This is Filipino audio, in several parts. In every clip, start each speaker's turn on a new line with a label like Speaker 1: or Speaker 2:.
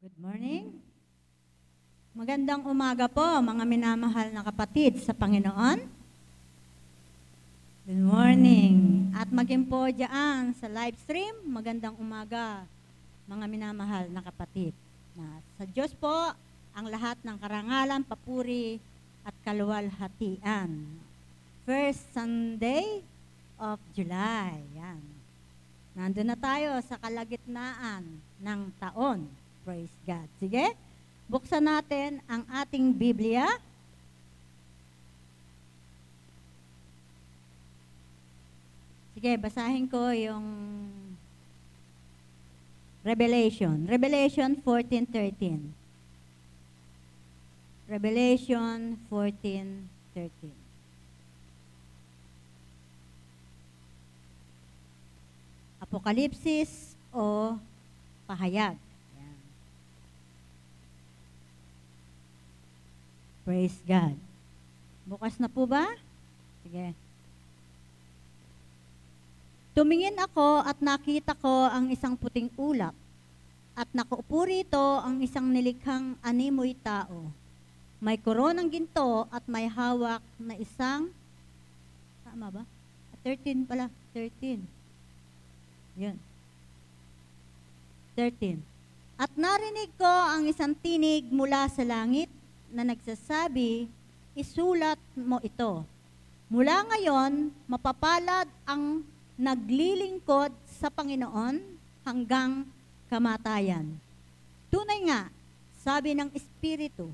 Speaker 1: Good morning. Magandang umaga po, mga minamahal na kapatid sa Panginoon. Good morning. At maging po dyan sa live stream, magandang umaga, mga minamahal na kapatid. Na sa Diyos po, ang lahat ng karangalan, papuri, at kaluwalhatian. First Sunday of July. Yan. Nandun na tayo sa kalagitnaan ng taon. Praise God. Sige, buksan natin ang ating Biblia. Sige, basahin ko yung Revelation. Revelation 14.13. Revelation 14.13. Apokalipsis o pahayag. Yan. Praise God. Bukas na po ba? Sige. Tumingin ako at nakita ko ang isang puting ulap at nakaupo rito ang isang nilikhang animoy tao. May koronang ginto at may hawak na isang, tama ba? 13 pala, 13. Yun. 13. At narinig ko ang isang tinig mula sa langit na nagsasabi, isulat mo ito. Mula ngayon, mapapalad ang naglilingkod sa Panginoon hanggang kamatayan. Tunay nga, sabi ng Espiritu,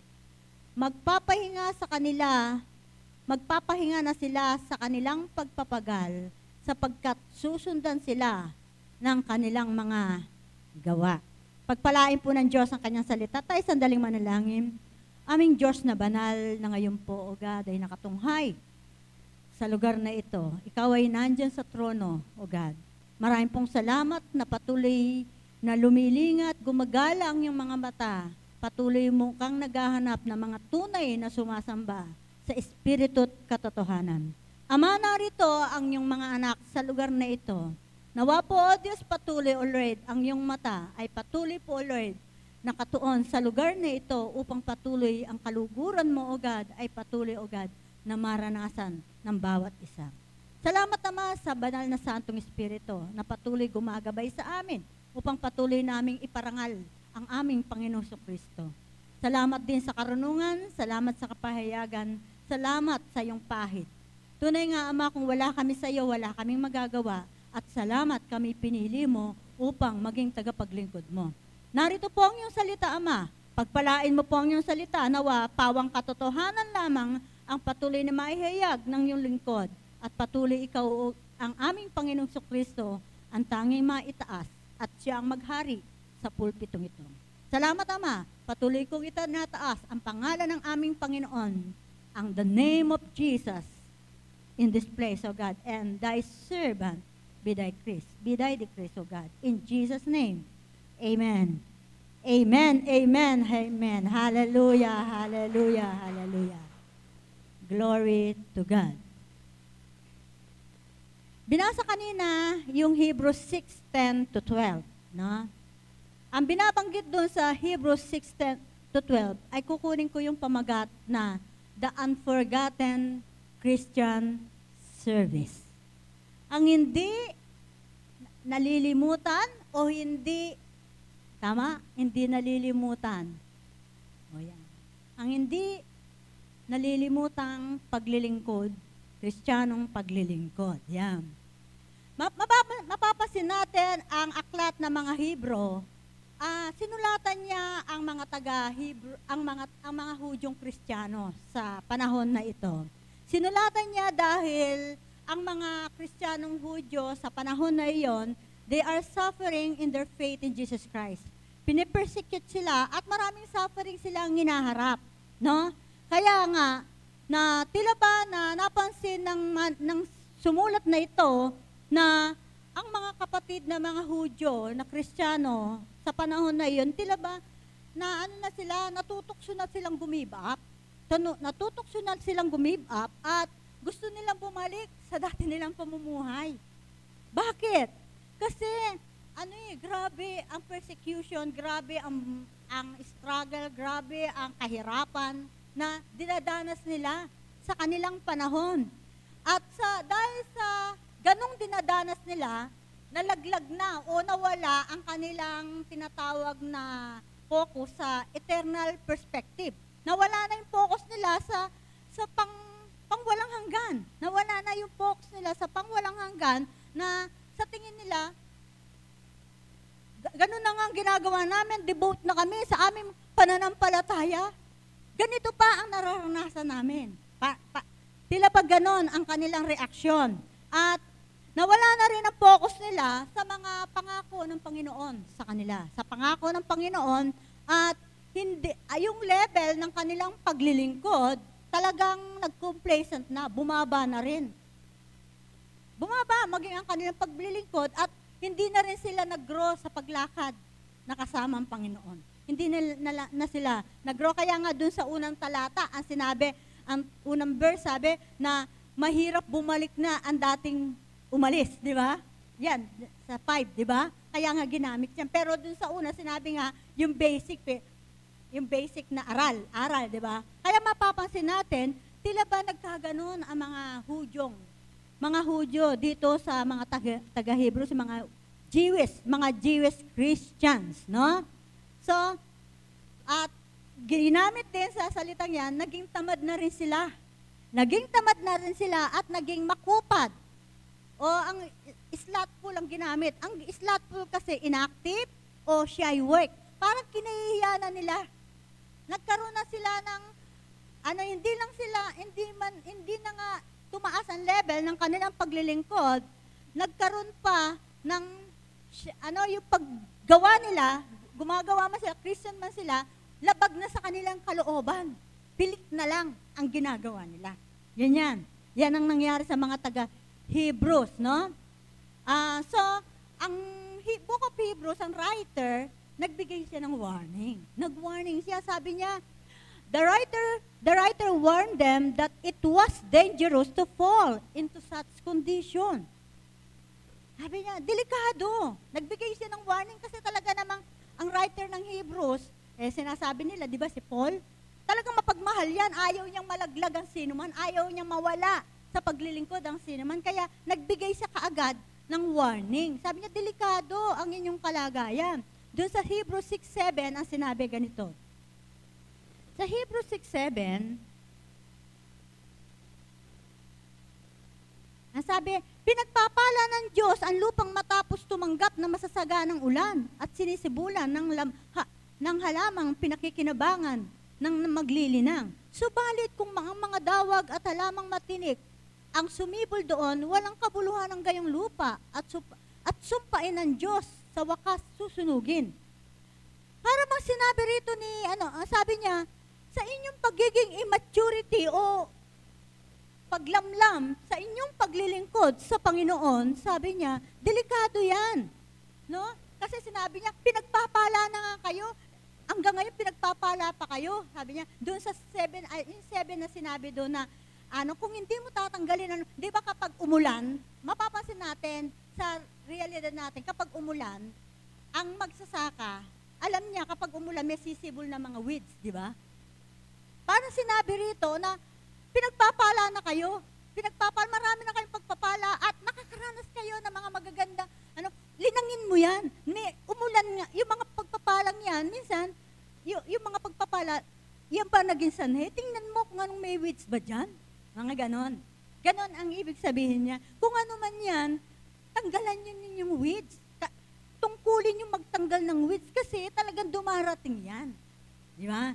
Speaker 1: magpapahinga sa kanila, magpapahinga na sila sa kanilang pagpapagal sapagkat susundan sila ng kanilang mga gawa. Pagpalain po ng Diyos ang kanyang salita. Tayo sandaling manalangin. Aming Diyos na banal na ngayon po, O God, ay nakatunghay sa lugar na ito. Ikaw ay nandyan sa trono, O God. Maraming pong salamat na patuloy na lumilingat, gumagala ang iyong mga mata. Patuloy mo kang naghahanap ng mga tunay na sumasamba sa Espiritu at katotohanan. Ama, narito ang iyong mga anak sa lugar na ito. Nawa po, O Diyos, patuloy, O Lord, ang iyong mata ay patuloy po, O Lord, nakatuon sa lugar na ito upang patuloy ang kaluguran mo, O God, ay patuloy, O God, na maranasan ng bawat isa. Salamat Ama sa banal na Santong Espiritu na patuloy gumagabay sa amin upang patuloy naming iparangal ang aming Panginoong Kristo. Salamat din sa karunungan, salamat sa kapahayagan, salamat sa iyong pahid. Tunay nga Ama, kung wala kami sa iyo, wala kaming magagawa at salamat kami pinili mo upang maging tagapaglingkod mo. Narito po ang iyong salita, Ama. Pagpalain mo po ang iyong salita, nawa pawang katotohanan lamang ang patuloy na maihayag ng iyong lingkod at patuloy ikaw ang aming Panginoong Kristo ang tanging maitaas at siya ang maghari sa pulpitong ito. Salamat Ama, patuloy kong itanataas ang pangalan ng aming Panginoon, ang the name of Jesus in this place, O God, and thy servant be thy Christ, be thy decrease, O God. In Jesus' name, Amen. Amen, amen, amen. Hallelujah, hallelujah, hallelujah. Glory to God. Binasa kanina yung Hebrews 6:10 to 12, no? Ang binabanggit doon sa Hebrews 6:10 to 12 ay kukunin ko yung pamagat na the unforgotten Christian service. Ang hindi nalilimutan o hindi tama, hindi nalilimutan. O yan. Ang hindi nalilimutang paglilingkod, kristyanong paglilingkod. Yan. Mapapa, mapapasin natin ang aklat ng mga Hebro. Ah, sinulatan niya ang mga taga Hebro, ang mga ang mga Hudyong Kristiyano sa panahon na ito. Sinulatan niya dahil ang mga Kristiyanong Hudyo sa panahon na iyon, they are suffering in their faith in Jesus Christ. Pinipersecute sila at maraming suffering silang hinaharap, no? Kaya nga, na tila ba na napansin ng, ng sumulat na ito na ang mga kapatid na mga Hudyo, na Kristiyano, sa panahon na iyon, tila ba na ano na sila, natutokso na silang gumibap, natutokso na silang gumibap at gusto nilang bumalik sa dati nilang pamumuhay. Bakit? Kasi ano eh, grabe ang persecution, grabe ang, ang struggle, grabe ang kahirapan na dinadanas nila sa kanilang panahon. At sa, dahil sa ganong dinadanas nila, nalaglag na o nawala ang kanilang tinatawag na focus sa eternal perspective. Nawala na yung focus nila sa sa pang pangwalang hanggan. Nawala na yung focus nila sa pangwalang hanggan na sa tingin nila ganun na nga ang ginagawa namin, devote na kami sa aming pananampalataya. Ganito pa ang nararanasan namin. Pa, pa, tila pag ganon ang kanilang reaksyon. At nawala na rin ang focus nila sa mga pangako ng Panginoon sa kanila. Sa pangako ng Panginoon at hindi, ay yung level ng kanilang paglilingkod talagang nag-complacent na, bumaba na rin. Bumaba maging ang kanilang paglilingkod at hindi na rin sila nag-grow sa paglakad na kasama ang Panginoon. Hindi na, na, na sila nag-grow. Kaya nga dun sa unang talata, ang sinabi, ang unang verse sabi na mahirap bumalik na ang dating umalis, di ba? Yan, sa 5, di ba? Kaya nga ginamit yan. Pero dun sa una, sinabi nga, yung basic, eh, yung basic na aral, aral, di ba? Kaya mapapansin natin, tila ba nagkaganon ang mga Hudyong, mga Hudyo dito sa mga taga, taga-Hebrew, sa mga Jewish, mga Jewish Christians, no? So, at ginamit din sa salitang yan, naging tamad na rin sila. Naging tamad na rin sila at naging makupad. O ang slothful ang ginamit. Ang slothful kasi inactive o shy work. Parang kinahihiya na nila. Nagkaroon na sila ng ano hindi lang sila hindi man hindi na nga tumaas ang level ng kanilang paglilingkod, nagkaroon pa ng ano yung paggawa nila, gumagawa man sila, Christian man sila, labag na sa kanilang kalooban. Pilit na lang ang ginagawa nila. Yan yan. Yan ang nangyari sa mga taga Hebrews, no? Ah, so, ang Book of Hebrews, ang writer, nagbigay siya ng warning. Nag-warning siya, sabi niya, the writer, the writer warned them that it was dangerous to fall into such condition. Sabi niya, delikado. Nagbigay siya ng warning kasi talaga namang ang writer ng Hebrews, eh sinasabi nila, di ba si Paul, talagang mapagmahal yan. Ayaw niyang malaglag ang sinuman. Ayaw niyang mawala sa paglilingkod ang sinuman. Kaya nagbigay siya kaagad ng warning. Sabi niya, delikado ang inyong kalagayan. Doon sa Hebrews 6.7, ang sinabi ganito. Sa Hebrews 6.7, ang pinagpapala ng Diyos ang lupang matapos tumanggap ng masasaganang ulan at sinisibulan ng, lam, ha, ng halamang pinakikinabangan ng maglilinang. Subalit kung mga mga dawag at halamang matinik ang sumibol doon, walang kabuluhan ng gayong lupa at, sup- at sumpain ng Diyos sa wakas susunugin. Para bang sinabi rito ni, ano, sabi niya, sa inyong pagiging immaturity o paglamlam sa inyong paglilingkod sa Panginoon, sabi niya, delikado yan. No? Kasi sinabi niya, pinagpapala na nga kayo. Hanggang ngayon, pinagpapala pa kayo. Sabi niya, doon sa 7, ay, yung 7 na sinabi doon na, ano, kung hindi mo tatanggalin, ano, di ba kapag umulan, mapapansin natin sa realidad natin, kapag umulan, ang magsasaka, alam niya kapag umulan, may sisibol na mga weeds, di ba? Parang sinabi rito na pinagpapala na kayo. Pinagpapala, marami na kayong pagpapala at nakakaranas kayo ng mga magaganda. Ano, linangin mo yan. Ni, umulan nga, yung mga pagpapalang yan, minsan, yung, yung mga pagpapala, yan pa naging sanhe. Tingnan mo kung anong may weeds ba dyan. Mga ganon. Ganon ang ibig sabihin niya. Kung ano man yan, tanggalan niyo yung weeds. Ta- tungkulin yung magtanggal ng weeds kasi talagang dumarating yan. Di ba?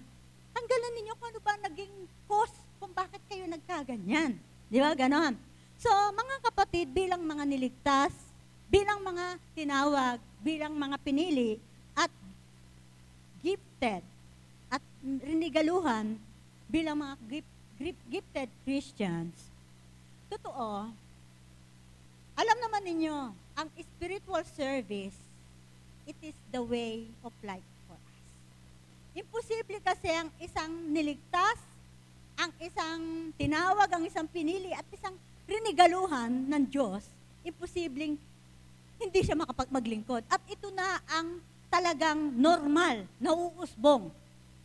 Speaker 1: Tanggalan ninyo kung ano ba naging cause kung bakit kayo nagkaganyan. Di ba? Ganon. So, mga kapatid, bilang mga niligtas, bilang mga tinawag, bilang mga pinili, at gifted, at rinigaluhan, bilang mga gift, gift- gifted Christians, totoo, alam naman ninyo, ang spiritual service, it is the way of life. Imposible kasi ang isang niligtas, ang isang tinawag, ang isang pinili, at isang rinigaluhan ng Diyos, imposibleng hindi siya makapagmaglingkod. At ito na ang talagang normal na uusbong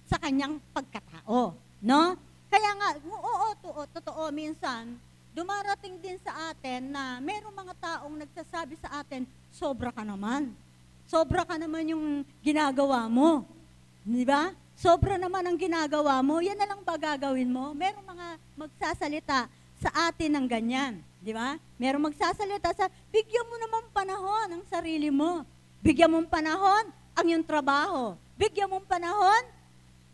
Speaker 1: sa kanyang pagkatao. No? Kaya nga, oo, oo, totoo, minsan, dumarating din sa atin na merong mga taong nagsasabi sa atin, sobra ka naman. Sobra ka naman yung ginagawa mo. Di ba? Sobra naman ang ginagawa mo. Yan na lang ba gagawin mo? Merong mga magsasalita sa atin ng ganyan. Di ba? Merong magsasalita sa, bigyan mo naman panahon ang sarili mo. Bigyan mo panahon ang iyong trabaho. Bigyan mo panahon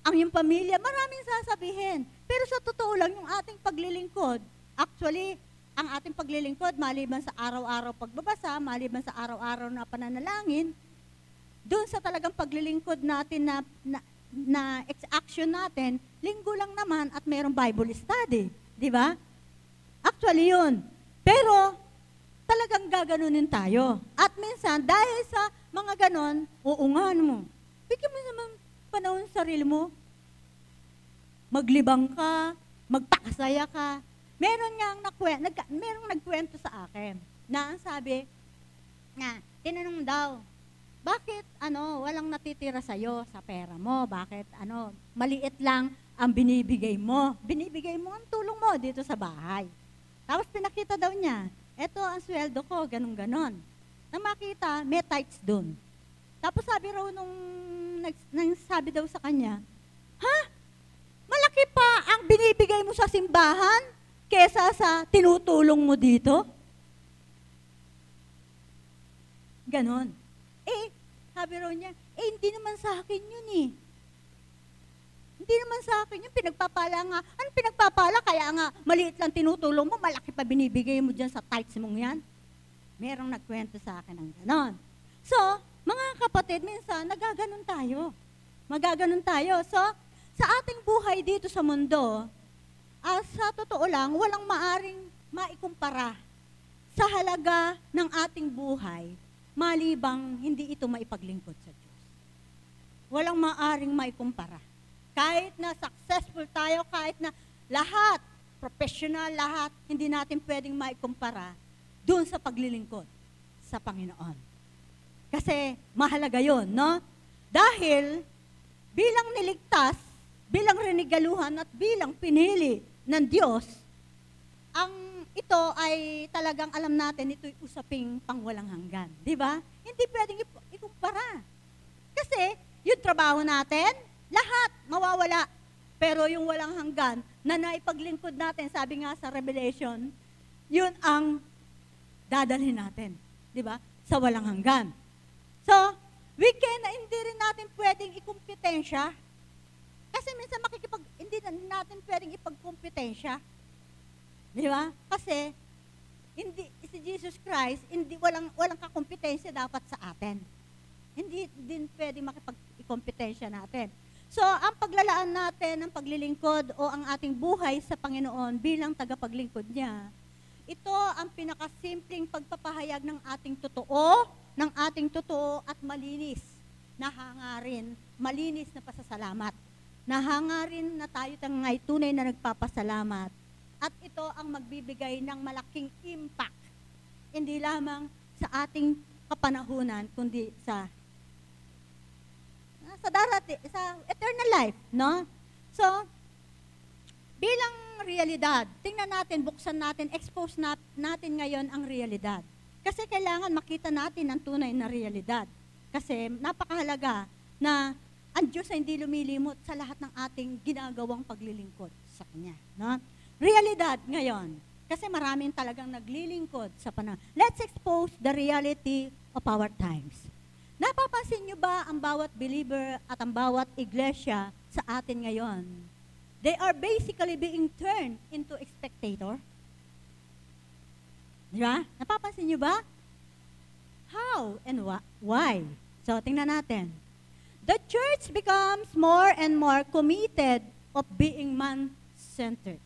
Speaker 1: ang iyong pamilya. Maraming sasabihin. Pero sa totoo lang, yung ating paglilingkod, actually, ang ating paglilingkod, maliban sa araw-araw pagbabasa, maliban sa araw-araw na pananalangin, doon sa talagang paglilingkod natin na, na, na action natin, linggo lang naman at mayroong Bible study. Di ba? Actually yun. Pero, talagang gaganunin tayo. At minsan, dahil sa mga ganon, uungan mo. Bigyan mo naman panahon sa sarili mo. Maglibang ka, magpakasaya ka. Meron nga nakwento, nag, merong nagkwento sa akin na ang sabi, na tinanong daw, bakit ano, walang natitira sa iyo sa pera mo? Bakit ano, maliit lang ang binibigay mo? Binibigay mo ang tulong mo dito sa bahay. Tapos pinakita daw niya, eto ang sweldo ko, ganun ganon. Nang makita, may tights doon. Tapos sabi raw nung, nang sabi daw sa kanya, ha? Malaki pa ang binibigay mo sa simbahan kesa sa tinutulong mo dito? Ganon. Eh, sabi raw niya, eh hindi naman sa akin yun eh. Hindi naman sa akin yun, pinagpapala nga. Ano pinagpapala? Kaya nga, maliit lang tinutulong mo, malaki pa binibigay mo dyan sa tights mong yan. Merong nagkwento sa akin ng ganon. So, mga kapatid, minsan, nagaganon tayo. Magaganon tayo. So, sa ating buhay dito sa mundo, uh, sa totoo lang, walang maaring maikumpara sa halaga ng ating buhay, malibang hindi ito maipaglingkod sa Diyos. Walang maaring maikumpara. Kahit na successful tayo, kahit na lahat, professional, lahat, hindi natin pwedeng maikumpara doon sa paglilingkod sa Panginoon. Kasi mahalaga yon, no? Dahil bilang niligtas bilang rinigaluhan at bilang pinili ng Diyos, ang ito ay talagang alam natin, ito'y usaping pangwalang hanggan. Di ba? Hindi pwedeng ikumpara. Kasi yung trabaho natin, lahat mawawala. Pero yung walang hanggan na naipaglingkod natin, sabi nga sa Revelation, yun ang dadalhin natin. Di ba? Sa walang hanggan. So, we can, hindi rin natin pwedeng ikumpetensya kasi minsan makikipag, hindi na natin pwedeng ipagkompetensya. Di ba? Kasi, hindi, si Jesus Christ, hindi, walang, walang kakompetensya dapat sa atin. Hindi din pwedeng makipag-kompetensya natin. So, ang paglalaan natin ng paglilingkod o ang ating buhay sa Panginoon bilang tagapaglingkod niya, ito ang pinakasimpleng pagpapahayag ng ating totoo, ng ating totoo at malinis na hangarin, malinis na pasasalamat nahangarin na tayo tangay tunay na nagpapasalamat. At ito ang magbibigay ng malaking impact, hindi lamang sa ating kapanahunan, kundi sa sa darati, sa eternal life, no? So, bilang realidad, tingnan natin, buksan natin, expose nat, natin ngayon ang realidad. Kasi kailangan makita natin ang tunay na realidad. Kasi napakahalaga na ang Diyos ay hindi lumilimot sa lahat ng ating ginagawang paglilingkod sa Kanya. No? Realidad ngayon, kasi maraming talagang naglilingkod sa panahon. Let's expose the reality of our times. Napapansin niyo ba ang bawat believer at ang bawat iglesia sa atin ngayon? They are basically being turned into spectator. Di ba? Napapansin niyo ba? How and wh- why? So, tingnan natin the church becomes more and more committed of being man-centered.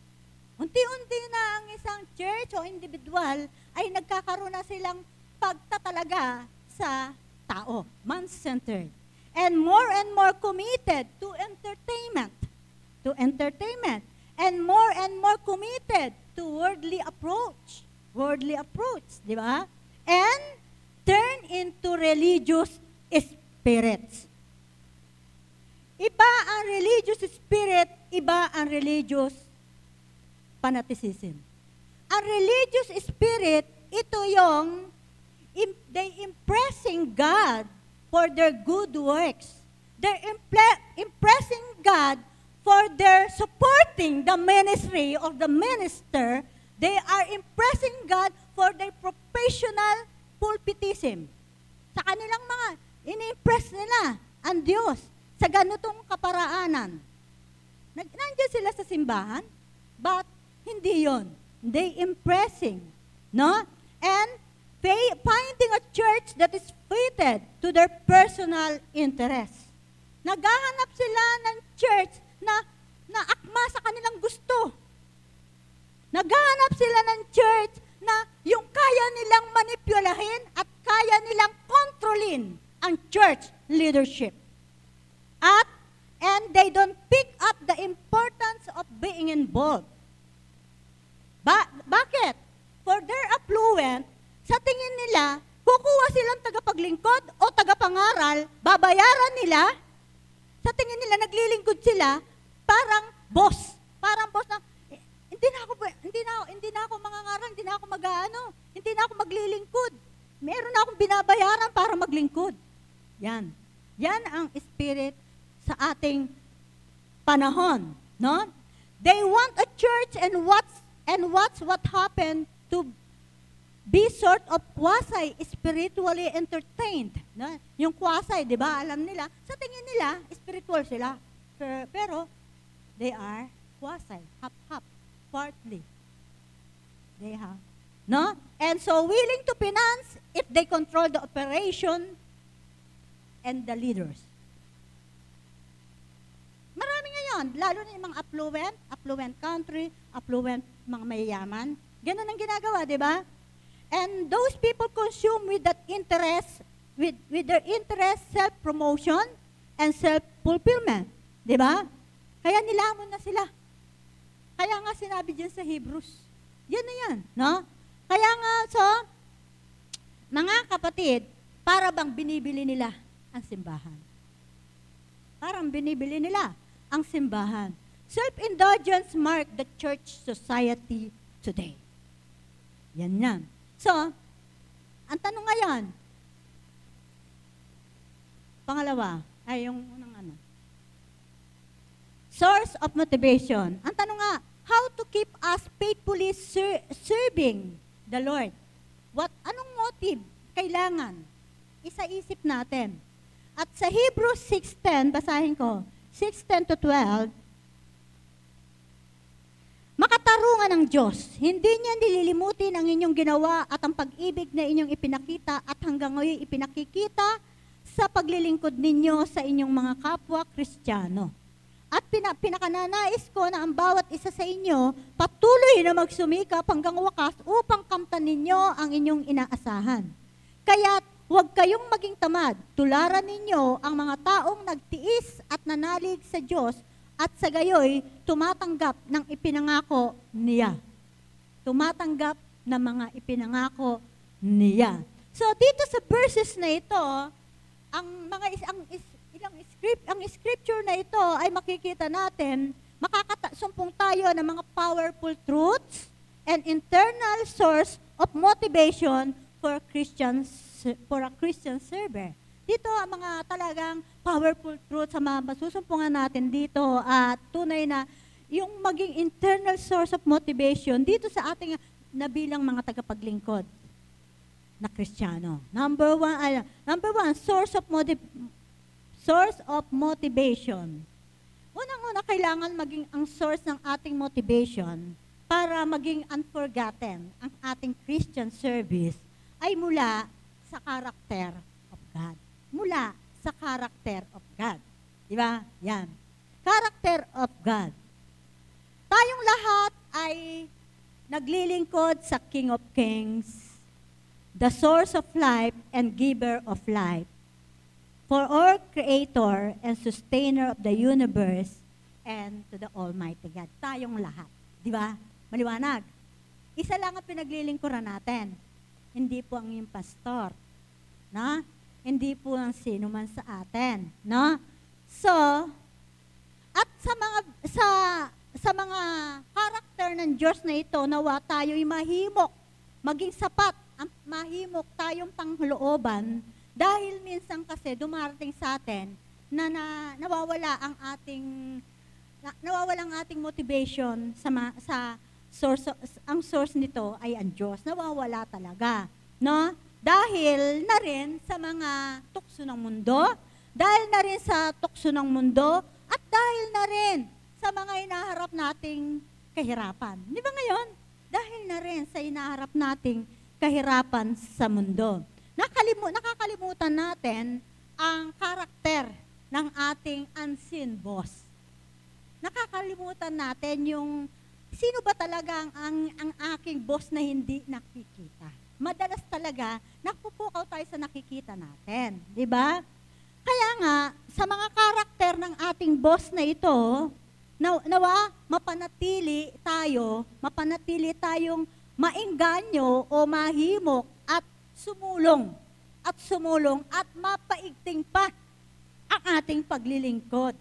Speaker 1: Unti-unti na ang isang church o individual ay nagkakaroon na silang pagtatalaga sa tao, man-centered. And more and more committed to entertainment, to entertainment. And more and more committed to worldly approach, worldly approach, di ba? And turn religious spirits. Iba ang religious spirit, iba ang religious fanaticism. Ang religious spirit, ito yung im- they impressing God for their good works. They're imple- impressing God for their supporting the ministry of the minister. They are impressing God for their professional pulpitism. Sa kanilang mga, ini-impress nila ang Diyos sa ganitong kaparaanan. Nandiyan sila sa simbahan, but hindi yon. They impressing, no? And fa- finding a church that is fitted to their personal interests. Naghahanap sila ng church na na akma sa kanilang gusto. Naghahanap sila ng church na yung kaya nilang manipulahin at kaya nilang kontrolin ang church leadership. At and they don't pick up the importance of being involved. Ba- bakit? For their affluent, sa tingin nila, kukuha silang tagapaglingkod o tagapangaral, babayaran nila, sa tingin nila naglilingkod sila, parang boss. Parang boss na, "Eh, hindi na ako, hindi na, hindi na ako mangangaral, hindi na ako mag-ano, hindi na ako maglilingkod. Meron na akong binabayaran para maglingkod. Yan. Yan ang spirit sa ating panahon, no? They want a church and what's and what's what happened to be sort of quasi spiritually entertained, no? Yung quasi, 'di ba? Alam nila, sa tingin nila spiritual sila. Per- Pero they are quasi, half-half, partly. They have, no? And so willing to finance if they control the operation and the leaders. Marami ngayon, lalo na yung mga affluent, affluent country, affluent mga mayayaman. Ganun ang ginagawa, di ba? And those people consume with that interest, with, with their interest, self-promotion and self-fulfillment. Di ba? Kaya nilamon na sila. Kaya nga sinabi dyan sa Hebrews. Yan na yan, no? Kaya nga, so, mga kapatid, para bang binibili nila ang simbahan. Parang binibili nila ang simbahan. Self-indulgence mark the church society today. Yan yan. So, ang tanong ngayon, pangalawa, ay yung unang ano. Source of motivation. Ang tanong nga, how to keep us faithfully ser- serving the Lord? What, anong motive kailangan? Isa-isip natin. At sa Hebrews 6.10, basahin ko, 6.10 to 12, Makatarungan ng Diyos, hindi niya nililimutin ang inyong ginawa at ang pag-ibig na inyong ipinakita at hanggang ngayon ipinakikita sa paglilingkod ninyo sa inyong mga kapwa Kristiyano. At pina- pinakananais ko na ang bawat isa sa inyo patuloy na magsumikap hanggang wakas upang kamtan ninyo ang inyong inaasahan. Kaya huwag kayong maging tamad. Tularan ninyo ang mga taong nagtiis at nanalig sa Diyos at sa gayoy tumatanggap ng ipinangako niya. Tumatanggap ng mga ipinangako niya. So dito sa verses na ito, ang mga is- ang is, ilang script ang scripture na ito ay makikita natin makakasumpong tayo ng mga powerful truths and internal source of motivation for Christians for a Christian server. Dito ang mga talagang powerful truths sa mga masusumpungan natin dito at tunay na yung maging internal source of motivation dito sa ating nabilang mga tagapaglingkod na Kristiyano. Number one, ay, number one, source of motiv- source of motivation. Unang-una, kailangan maging ang source ng ating motivation para maging unforgotten ang ating Christian service ay mula sa character of God. Mula sa character of God. Di ba? Yan. Character of God. Tayong lahat ay naglilingkod sa King of Kings, the source of life and giver of life. For our Creator and Sustainer of the universe and to the Almighty God. Tayong lahat. Di ba? Maliwanag. Isa lang ang pinaglilingkuran natin. Hindi po ang yung pastor. Na? hindi po ng sino man sa atin, no? So, at sa mga sa sa mga karakter ng Diyos na ito, nawa tayo'y mahimok, maging sapat, ang mahimok tayong panglooban dahil minsan kasi dumarating sa atin na, na nawawala ang ating na, nawawala ang ating motivation sa ma, sa source ang source nito ay ang Diyos. Nawawala talaga, no? Dahil na rin sa mga tukso ng mundo, dahil na rin sa tukso ng mundo, at dahil na rin sa mga inaharap nating kahirapan. Di ba ngayon? Dahil na rin sa inaharap nating kahirapan sa mundo. Nakalimu- nakakalimutan natin ang karakter ng ating unseen boss. Nakakalimutan natin yung sino ba talaga ang, ang, ang aking boss na hindi nakikita. Madalas talaga, napupukaw tayo sa nakikita natin. Di ba? Kaya nga, sa mga karakter ng ating boss na ito, na, nawa, mapanatili tayo, mapanatili tayong maingganyo o mahimok at sumulong at sumulong at mapaigting pa ang ating paglilingkod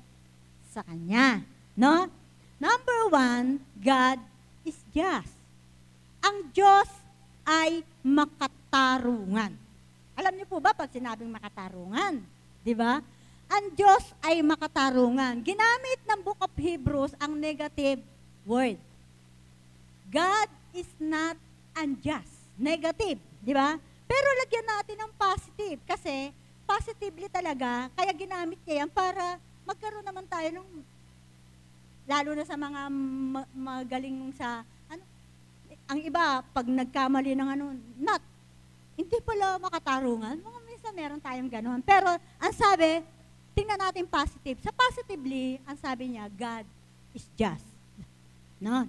Speaker 1: sa Kanya. No? Number one, God is just. Ang Diyos ay makatarungan. Alam niyo po ba pag sinabing makatarungan? Di ba? Ang Diyos ay makatarungan. Ginamit ng Book of Hebrews ang negative word. God is not unjust. Negative, di ba? Pero lagyan natin ng positive kasi positively talaga, kaya ginamit niya yan para magkaroon naman tayo ng lalo na sa mga ma- magaling sa ano ang iba pag nagkamali ng ano not hindi pala makatarungan. Mga minsan meron tayong ganoon pero ang sabi tingnan natin positive. Sa positively ang sabi niya God is just. No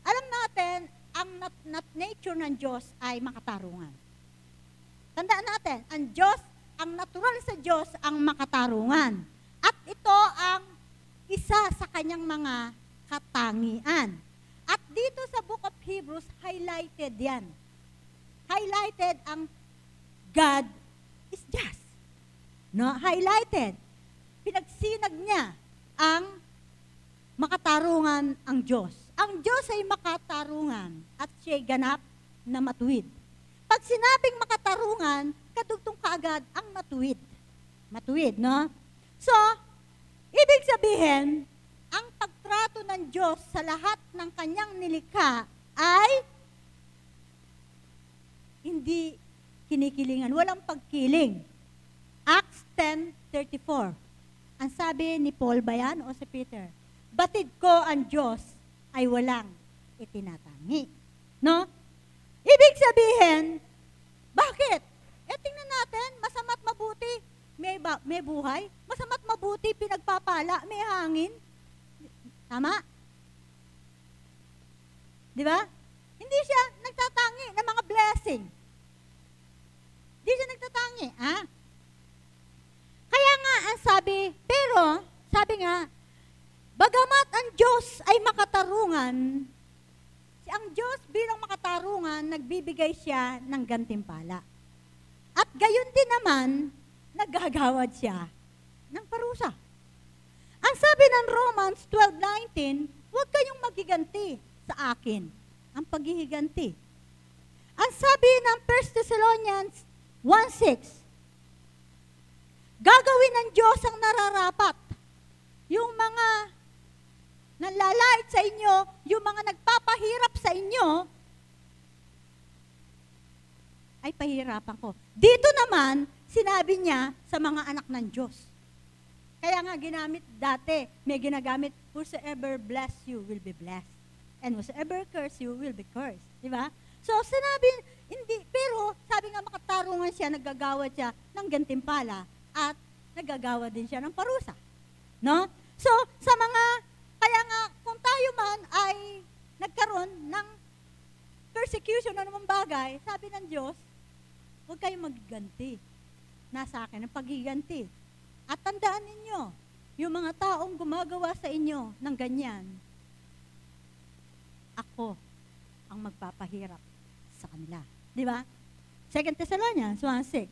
Speaker 1: alam natin ang nat, nat nature ng Diyos ay makatarungan. Tandaan natin ang Diyos ang natural sa Diyos ang makatarungan. At ito ang isa sa kanyang mga katangian. At dito sa Book of Hebrews, highlighted yan. Highlighted ang God is just. No? Highlighted. Pinagsinag niya ang makatarungan ang Diyos. Ang Diyos ay makatarungan at siya'y ganap na matuwid. Pag sinabing makatarungan, kadugtong kaagad ang matuwid. Matuwid, no? So, Ibig sabihin, ang pagtrato ng Diyos sa lahat ng kanyang nilikha ay hindi kinikilingan, walang pagkiling. Acts 10.34 Ang sabi ni Paul ba yan o si Peter? Batid ko ang Diyos ay walang itinatangi. No? Ibig sabihin, bakit? Eh tingnan natin, masama't mabuti, may, ba, may buhay, masama't mabuti, pinagpapala, may hangin. Tama? Di ba? Hindi siya nagtatangi ng mga blessing. Hindi siya nagtatangi, ha? Kaya nga, ang sabi, pero, sabi nga, bagamat ang Diyos ay makatarungan, ang Diyos bilang makatarungan, nagbibigay siya ng gantimpala. At gayon din naman, nagagawad siya ng parusa. Ang sabi ng Romans 12.19, huwag kayong magiganti sa akin ang paghihiganti. Ang sabi ng 1 Thessalonians 1.6, gagawin ng Diyos ang nararapat. Yung mga nanlalait sa inyo, yung mga nagpapahirap sa inyo, ay pahirapan ko. Dito naman, sinabi niya sa mga anak ng Diyos. Kaya nga ginamit dati, may ginagamit, whosoever bless you will be blessed. And whosoever curse you will be cursed. Di ba? So sinabi, hindi, pero sabi nga makatarungan siya, naggagawad siya ng gantimpala at naggagawa din siya ng parusa. No? So, sa mga, kaya nga, kung tayo man ay nagkaroon ng persecution o namang bagay, sabi ng Diyos, huwag kayong magganti nasa akin ang paghiganti. At tandaan ninyo, yung mga taong gumagawa sa inyo ng ganyan, ako ang magpapahirap sa kanila. Di ba? 2 Thessalonians 1.6.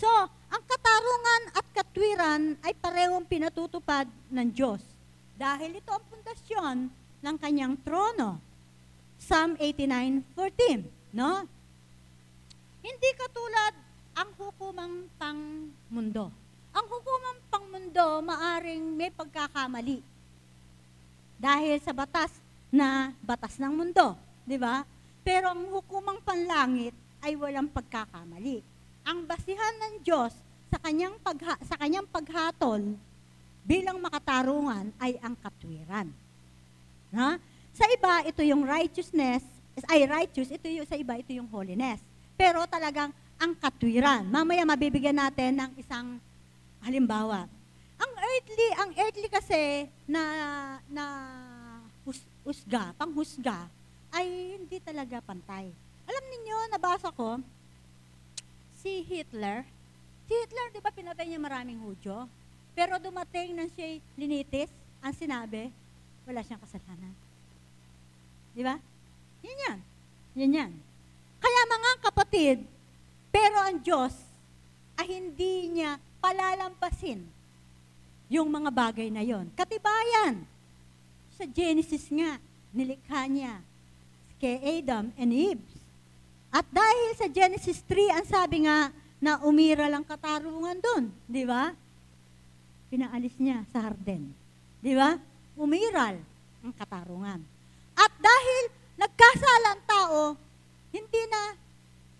Speaker 1: So, ang katar katarungan at katwiran ay parehong pinatutupad ng Diyos. Dahil ito ang pundasyon ng kanyang trono. Psalm 89:14, no? Hindi katulad ang hukumang pangmundo. Ang hukumang pangmundo maaring may pagkakamali. Dahil sa batas na batas ng mundo, di ba? Pero ang hukumang panlangit ay walang pagkakamali. Ang basihan ng Diyos sa kanyang pagha, sa kanyang paghatol bilang makatarungan ay ang katwiran. Na? Sa iba, ito yung righteousness, ay righteous, ito yung, sa iba, ito yung holiness. Pero talagang ang katwiran. Mamaya mabibigyan natin ng isang halimbawa. Ang earthly, ang earthly kasi na na hus, husga, panghusga ay hindi talaga pantay. Alam niyo, nabasa ko si Hitler. Si Hitler, 'di ba pinatay niya maraming Hudyo? Pero dumating nang siya linitis, ang sinabi, wala siyang kasalanan. Di ba? Yan yan. Yan yan. Kaya mga kapatid, pero ang Diyos ay hindi niya palalampasin yung mga bagay na yon. Katibayan. Sa Genesis nga, nilikha niya kay Adam and Eve. At dahil sa Genesis 3, ang sabi nga na umira lang katarungan doon, di ba? Pinaalis niya sa harden. Di ba? Umiral ang katarungan. At dahil nagkasala ang tao, hindi na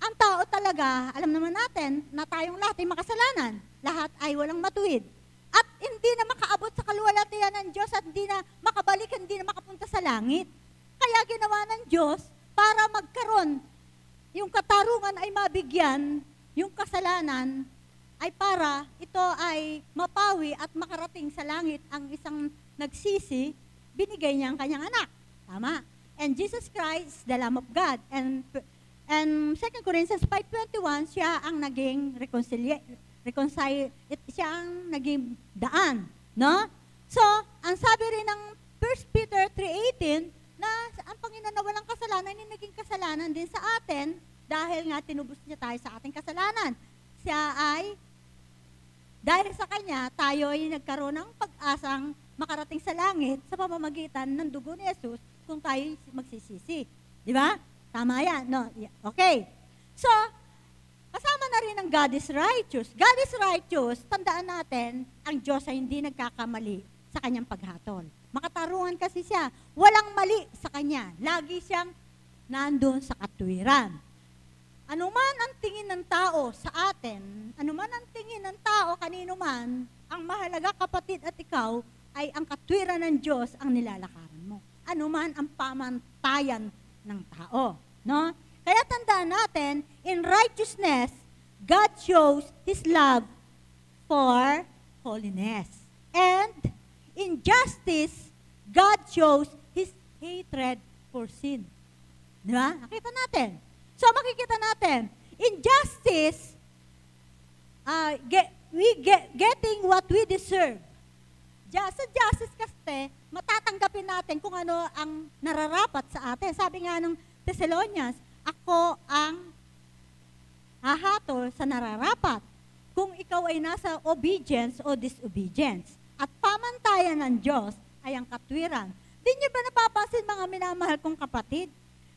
Speaker 1: ang tao talaga, alam naman natin na tayong lahat ay makasalanan. Lahat ay walang matuwid. At hindi na makaabot sa kaluwalhatian ng Diyos at hindi na makabalik, hindi na makapunta sa langit. Kaya ginawa ng Diyos para magkaroon, yung katarungan ay mabigyan, yung kasalanan ay para ito ay mapawi at makarating sa langit ang isang nagsisi, binigay niya ang kanyang anak. Tama. And Jesus Christ, the Lamb of God. And and 2 Corinthians 5.21, siya ang naging reconcilia- reconcile, siya ang naging daan. No? So, ang sabi rin ng 1 Peter 3.18, na ang Panginoon na walang kasalanan, ay naging kasalanan din sa atin dahil nga tinubos niya tayo sa ating kasalanan. Siya ay, dahil sa Kanya, tayo ay nagkaroon ng pag-asang makarating sa langit sa pamamagitan ng dugo ni Jesus kung tayo magsisisi. Di ba? Tama yan. No? Okay. So, kasama na rin ang God is righteous. God is righteous, tandaan natin, ang Diyos ay hindi nagkakamali sa kanyang paghatol. Makatarungan kasi siya. Walang mali sa kanya. Lagi siyang nandun sa katwiran. Anuman ang tingin ng tao sa atin, anuman ang tingin ng tao kanino man, ang mahalaga kapatid at ikaw ay ang katwiran ng Diyos ang nilalakaran mo. Anuman ang pamantayan ng tao. No? Kaya tandaan natin, in righteousness, God shows His love for holiness. And in justice, God shows His hatred for sin. Di ba? Nakita natin. So makikita natin, in justice, uh, get, we get, getting what we deserve. Sa justice kasi, matatanggapin natin kung ano ang nararapat sa atin. Sabi nga ng Thessalonians, ako ang hahatol sa nararapat kung ikaw ay nasa obedience o disobedience. At pamantayan ng Diyos ay ang katwiran. Di niyo ba napapansin mga minamahal kong kapatid?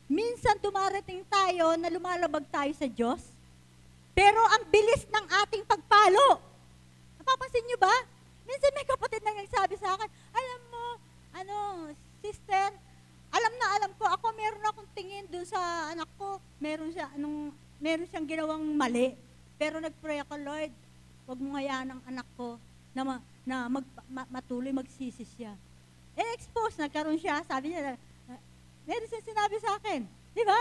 Speaker 1: Minsan dumarating tayo na lumalabag tayo sa Diyos, pero ang bilis ng ating pagpalo. Napapansin niyo ba? Minsan may kapatid na nagsabi sa akin, alam mo, ano, sister, alam na alam ko, ako meron akong tingin doon sa anak ko, meron siya, anong, meron siyang ginawang mali. Pero nagpray ako, Lord, wag mo hayaan ang anak ko na, ma, na mag, ma, matuloy magsisi siya. Eh, expose, nagkaroon siya, sabi niya, meron siya sinabi sa akin, di ba?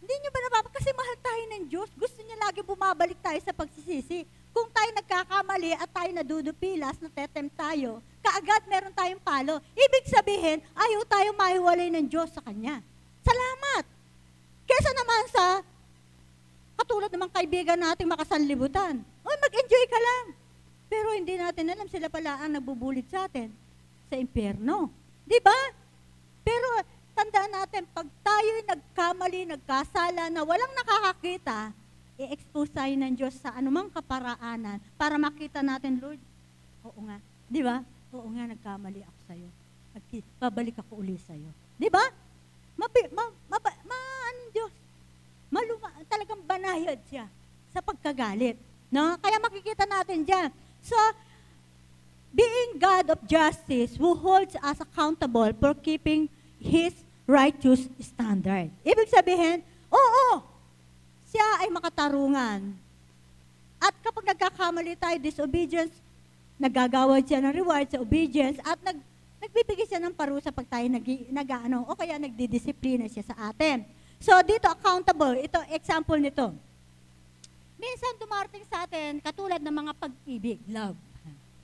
Speaker 1: Hindi niyo ba napapa? Kasi mahal tayo ng Diyos. Gusto niya lagi bumabalik tayo sa pagsisisi. Kung tayo nagkakamali at tayo nadudupilas, natetempt tayo, kaagad meron tayong palo. Ibig sabihin, ayaw tayo mahiwalay ng Diyos sa Kanya. Salamat! Kesa naman sa katulad mga kaibigan nating makasanlibutan. O, mag-enjoy ka lang. Pero hindi natin alam, sila pala ang nagbubulit sa atin sa impyerno. Di ba? Pero tandaan natin, pag tayo'y nagkamali, nagkasala na walang nakakakita, i-expose tayo ng Diyos sa anumang kaparaanan para makita natin, Lord, oo nga, di ba? Oo nga, nagkamali ako sa'yo. Babalik ako uli sa'yo. Di ba? Mabi, ma, maba, ma, ano Diyos? Maluma, talagang banayad siya sa pagkagalit. No? Kaya makikita natin dyan. So, being God of justice who holds us accountable for keeping His righteous standard. Ibig sabihin, oo, siya ay makatarungan. At kapag nagkakamali tayo, disobedience, nagagawad siya ng reward sa obedience at nag, nagbibigay siya ng parusa pag tayo nag, nag ano, o kaya nagdidisiplina siya sa atin. So dito accountable, ito example nito. Minsan dumarating sa atin katulad ng mga pag-ibig, love.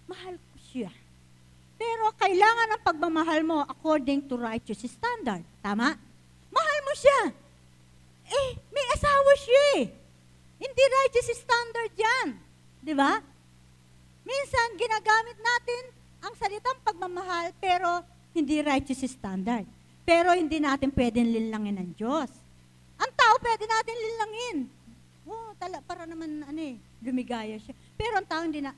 Speaker 1: Mahal ko siya. Pero kailangan ng pagmamahal mo according to righteous standard. Tama? Mahal mo siya. Eh, may asawa siya eh. Hindi righteous standard yan. Di ba? Minsan, ginagamit natin ang salitang pagmamahal pero hindi righteous standard. Pero hindi natin pwedeng linlangin ng Diyos. Ang tao pwede natin linlangin. Oh, tala, para naman ano eh, lumigaya siya. Pero ang tao hindi na,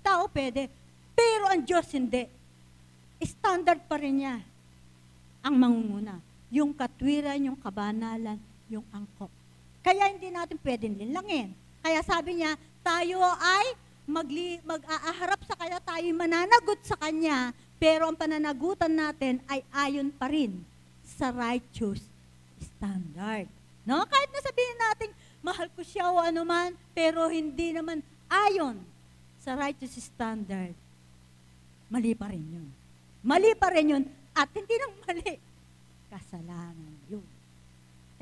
Speaker 1: tao pwede. Pero ang Diyos hindi. Standard pa rin niya ang mangunguna. Yung katwiran, yung kabanalan, yung angkop. Kaya hindi natin pwedeng linlangin. Kaya sabi niya, tayo ay magli, mag-aaharap sa kanya, tayo mananagot sa kanya, pero ang pananagutan natin ay ayon pa rin sa righteous standard. No? Kahit na sabihin natin, mahal ko siya o anuman, pero hindi naman ayon sa righteous standard, mali pa rin yun. Mali pa rin yun. At hindi nang mali. Kasalanan.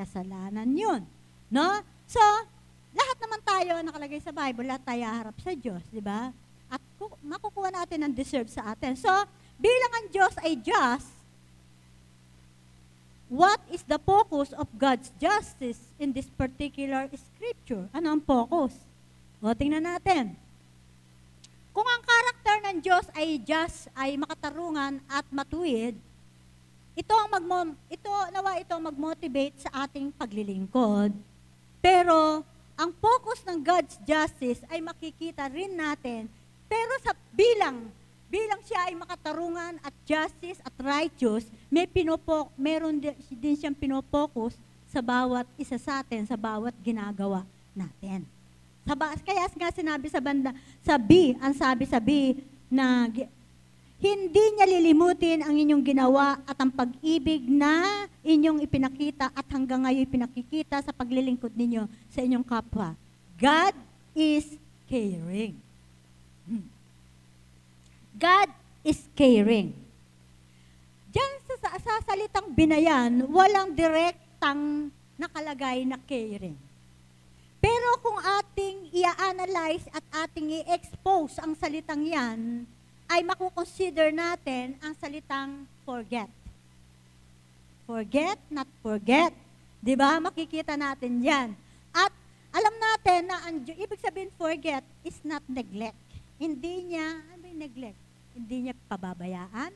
Speaker 1: Kasalanan yun. No? So, lahat naman tayo nakalagay sa Bible, lahat tayo harap sa Diyos, di ba? At ku- makukuha natin ang deserve sa atin. So, bilang ang Diyos ay just, what is the focus of God's justice in this particular scripture? Ano ang focus? O, tingnan natin. Kung ang karakter ng Diyos ay just, ay makatarungan at matuwid, ito ang magmo ito nawa ito ang mag-motivate sa ating paglilingkod. Pero ang focus ng God's justice ay makikita rin natin pero sa bilang bilang siya ay makatarungan at justice at righteous, may pinopok, meron di- din siyang pinopokus sa bawat isa sa atin, sa bawat ginagawa natin. Sa ba, kaya nga sinabi sa banda, sa B, ang sabi sa B, na hindi niya lilimutin ang inyong ginawa at ang pag-ibig na inyong ipinakita at hanggang ngayon pinakikita sa paglilingkod ninyo sa inyong kapwa. God is caring. Hmm. God is caring. Diyan sa, sa, sa salitang binayan, walang direktang nakalagay na caring. Pero kung ating i-analyze at ating i-expose ang salitang yan, ay makukonsider natin ang salitang forget. Forget, not forget. Di ba? Makikita natin yan. At alam natin na ang, ibig sabihin forget is not neglect. Hindi niya, ano yung neglect? Hindi niya pababayaan.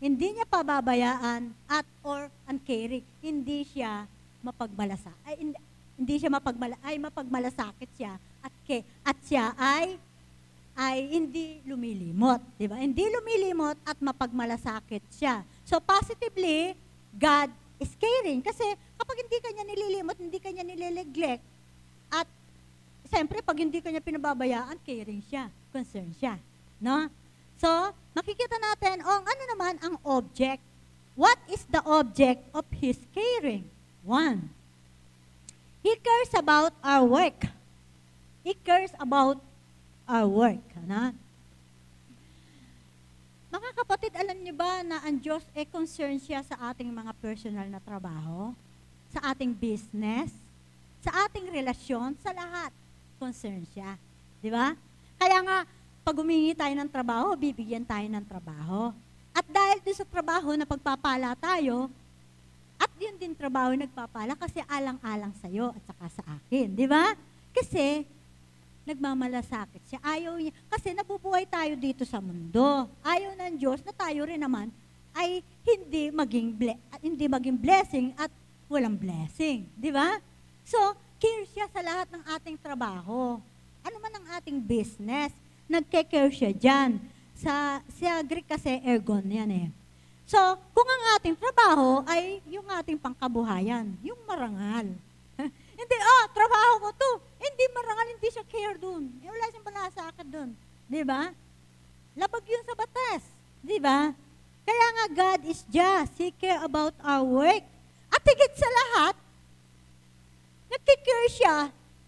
Speaker 1: Hindi niya pababayaan at or uncaring. Hindi siya mapagmalasa. Ay, hindi, hindi siya mapagmala, ay mapagmalasakit siya at ke, at siya ay ay hindi lumilimot, di ba? Hindi lumilimot at mapagmalasakit siya. So positively, God is caring kasi kapag hindi kanya nililimot, hindi kanya nilineglect at siyempre pag hindi kanya pinababayaan, caring siya, concerned siya, no? So, makikita natin, oh, ano naman ang object? What is the object of His caring? One, He cares about our work. He cares about our work. Ano? Mga kapatid, alam niyo ba na ang Diyos ay concerned siya sa ating mga personal na trabaho, sa ating business, sa ating relasyon, sa lahat. Concerned siya. Di ba? Kaya nga, pag humingi tayo ng trabaho, bibigyan tayo ng trabaho. At dahil doon sa trabaho na pagpapala tayo, at yun din trabaho nagpapala kasi alang-alang sa'yo at saka sa akin. Di ba? Kasi, nagmamalasakit siya. Ayaw niya. Kasi nabubuhay tayo dito sa mundo. Ayaw ng Diyos na tayo rin naman ay hindi maging ble- hindi maging blessing at walang blessing, di ba? So, care siya sa lahat ng ating trabaho. Ano man ang ating business, nagke-care siya dyan. Sa, sa Greek kasi ergon yan eh. So, kung ang ating trabaho ay yung ating pangkabuhayan, yung marangal. hindi, ah, trabaho ko to. Hindi marangal, hindi siya care dun. Eh, wala siyang malasakit dun. Di ba? Labag yun sa batas. Di ba? Kaya nga God is just. He care about our work. At higit sa lahat, nagkikare siya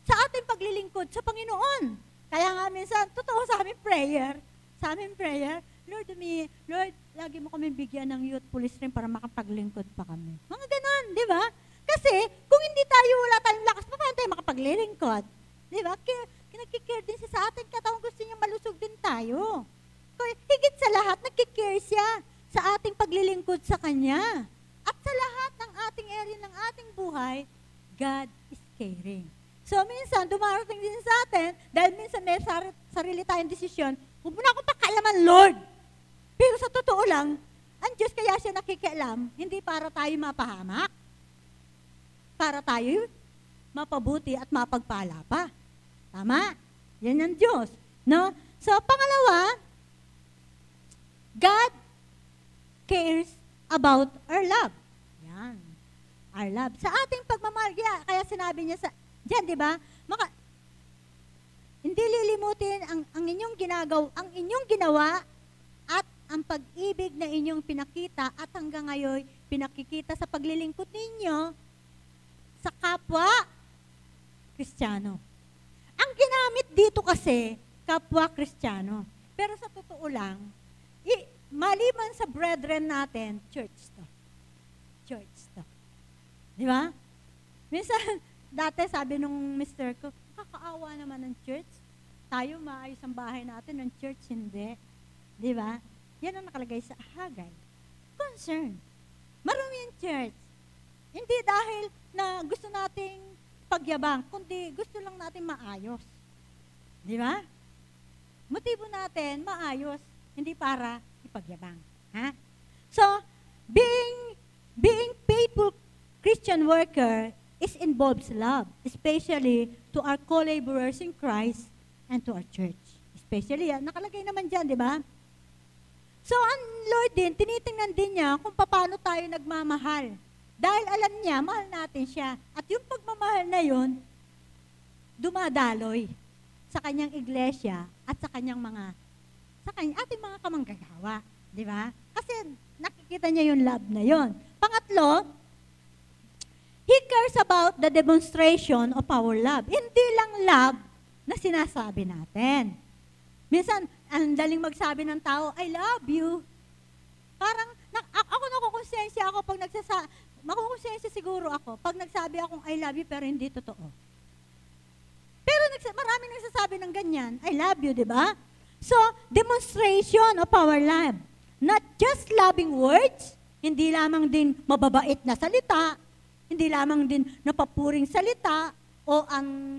Speaker 1: sa ating paglilingkod sa Panginoon. Kaya nga minsan, totoo sa aming prayer, sa aming prayer, Lord, umi, Lord, lagi mo kami bigyan ng youth police rin para makapaglingkod pa kami. Mga ganon, di ba? Kasi, kung hindi tayo, wala tayong lakas, paano tayo makapaglilingkod? Di ba? Kaya, nagkikare din siya sa atin, katawang gusto niya malusog din tayo. Kaya, higit sa lahat, nagkikare siya sa ating paglilingkod sa Kanya. At sa lahat ng ating area ng ating buhay, God is caring. So minsan, dumarating din sa atin, dahil minsan may sar- sarili tayong desisyon, huwag mo na akong pakialaman, Lord. Pero sa totoo lang, ang Diyos kaya siya nakikialam, hindi para tayo mapahamak. Para tayo mapabuti at mapagpala pa. Tama? Yan ang Diyos. No? So, pangalawa, God cares about our love. Yan. Our love. Sa ating pagmamahal, kaya, kaya sinabi niya sa, diyan, di ba? Maka, hindi lilimutin ang, ang inyong ginagaw, ang inyong ginawa at ang pag-ibig na inyong pinakita at hanggang ngayon pinakikita sa paglilingkod ninyo sa kapwa Kristiyano. Ang ginamit dito kasi, kapwa Kristiyano. Pero sa totoo lang, i- maliban sa brethren natin, church to. Church to. Di ba? Minsan, dati sabi nung mister ko, kakaawa naman ng church. Tayo maayos ang bahay natin, ng church hindi. Di ba? Yan ang nakalagay sa Hagay. Concern. Marami yung church. Hindi dahil na gusto nating pagyabang, kundi gusto lang natin maayos. Di ba? Motibo natin, maayos, hindi para ipagyabang. Ha? So, being being faithful Christian worker is involves love, especially to our co-laborers in Christ and to our church. Especially, yan, nakalagay naman dyan, di ba? So, ang Lord din, tinitingnan din niya kung paano tayo nagmamahal. Dahil alam niya, mahal natin siya. At yung pagmamahal na yun, dumadaloy sa kanyang iglesia at sa kanyang mga, sa kanyang, ating mga kamanggagawa. Di ba? Kasi nakikita niya yung love na yon. Pangatlo, He cares about the demonstration of our love. Hindi lang love na sinasabi natin. Minsan, ang daling magsabi ng tao, I love you. Parang, na, ako nakukonsensya ako pag nagsasa, makukonsensya siguro ako pag nagsabi akong I love you pero hindi totoo. Pero nagsa, maraming nagsasabi ng ganyan, I love you, di ba? So, demonstration of our love. Not just loving words, hindi lamang din mababait na salita, hindi lamang din napapuring salita o ang,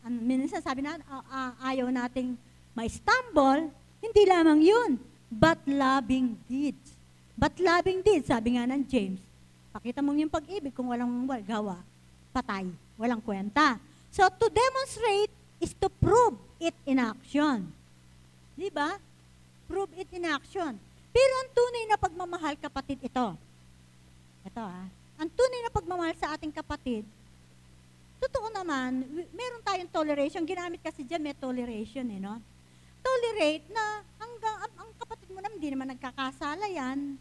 Speaker 1: ang minsan sabi na uh, uh, ayaw nating ma-stumble, hindi lamang yun, but loving deeds. But loving deeds, sabi nga ng James, pakita mo yung pag-ibig kung walang wal, gawa, patay, walang kwenta. So to demonstrate is to prove it in action. Di ba? Prove it in action. Pero ang tunay na pagmamahal, kapatid, ito. Ito ah. Ang tunay na pagmamahal sa ating kapatid, totoo naman, meron tayong toleration. Ginamit kasi dyan, may toleration eh, no? Tolerate na hanggang ang, ang kapatid mo naman, hindi naman nagkakasala yan.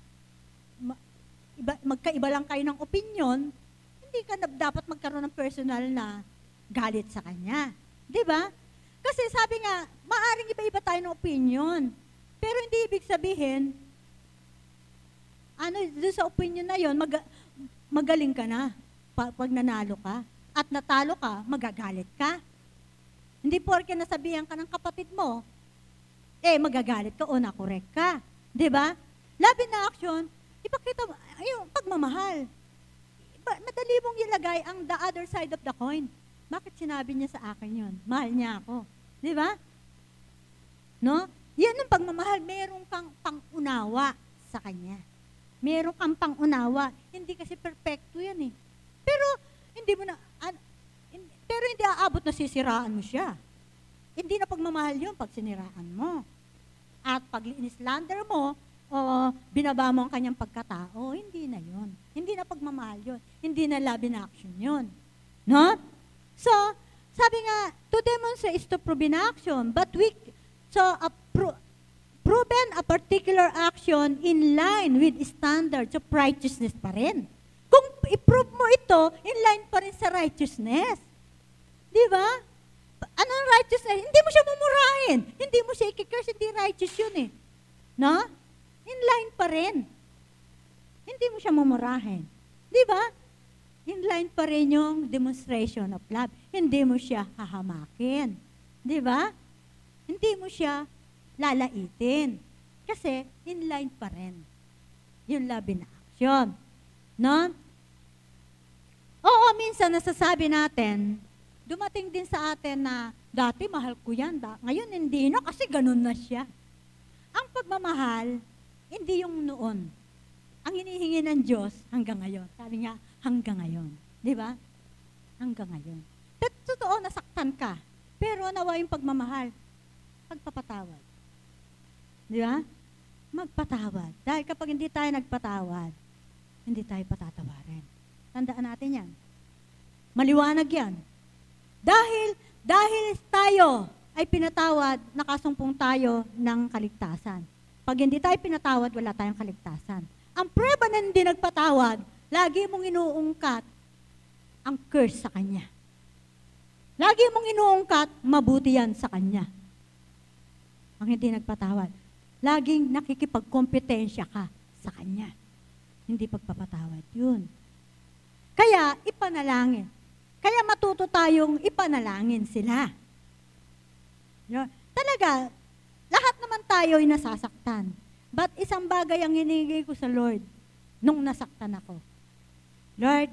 Speaker 1: Iba, magkaiba lang kayo ng opinion, hindi ka na, dapat magkaroon ng personal na galit sa kanya. Di ba? Kasi sabi nga, maaring iba-iba tayo ng opinion. Pero hindi ibig sabihin, ano, doon sa opinion na yon mag, magaling ka na pag nanalo ka. At natalo ka, magagalit ka. Hindi porke nasabihan ka ng kapatid mo, eh magagalit ka o nakorek ka. Ba? Love in action, ipakita mo, yung pagmamahal. Madali mong ilagay ang the other side of the coin. Bakit sinabi niya sa akin yon? Mahal niya ako. Di ba? No? Yan ang pagmamahal. Meron kang pangunawa sa kanya. Meron kang pangunawa. Hindi kasi perfecto yan eh. Pero, hindi mo na, an, in, pero hindi aabot na sisiraan mo siya. Hindi na pagmamahal yun pag siniraan mo. At pag inislander mo, o binaba mo ang kanyang pagkatao, hindi na yun. Hindi na pagmamahal yun. Hindi na love in action yun. No? So, sabi nga, to demonstrate is to prove in action. But we, so, a pro, proven a particular action in line with standards of righteousness pa rin. Kung i-prove mo ito, in line pa rin sa righteousness. Di ba? Anong righteousness? Hindi mo siya mumurahin. Hindi mo siya ikikirse, hindi righteous yun eh. No? In line pa rin. Hindi mo siya mumurahin. Di ba? In line pa rin yung demonstration of love. Hindi mo siya hahamakin. Di ba? Hindi mo siya lalaitin. Kasi in line pa rin yung love in action. No? Oo, minsan nasasabi natin, dumating din sa atin na dati mahal ko yan, da- ngayon hindi na kasi ganun na siya. Ang pagmamahal, hindi yung noon. Ang hinihingi ng Diyos hanggang ngayon. Sabi nga, hanggang ngayon. Di ba? Hanggang ngayon. Tat- Totoo, nasaktan ka. Pero nawa yung pagmamahal, pagpapatawad. Di ba? Magpatawad. Dahil kapag hindi tayo nagpatawad, hindi tayo patatawarin. Tandaan natin yan. Maliwanag yan. Dahil, dahil tayo ay pinatawad, nakasumpong tayo ng kaligtasan. Pag hindi tayo pinatawad, wala tayong kaligtasan. Ang preba na hindi nagpatawad, lagi mong inuungkat ang curse sa Kanya. Lagi mong inuungkat, mabuti yan sa Kanya. Ang hindi nagpatawad. Laging nakikipagkompetensya ka sa Kanya. Hindi pagpapatawad. Yun. Kaya, ipanalangin. Kaya matuto tayong ipanalangin sila. Yun. Talaga, lahat naman tayo ay nasasaktan. But isang bagay ang hiningi ko sa Lord nung nasaktan ako. Lord,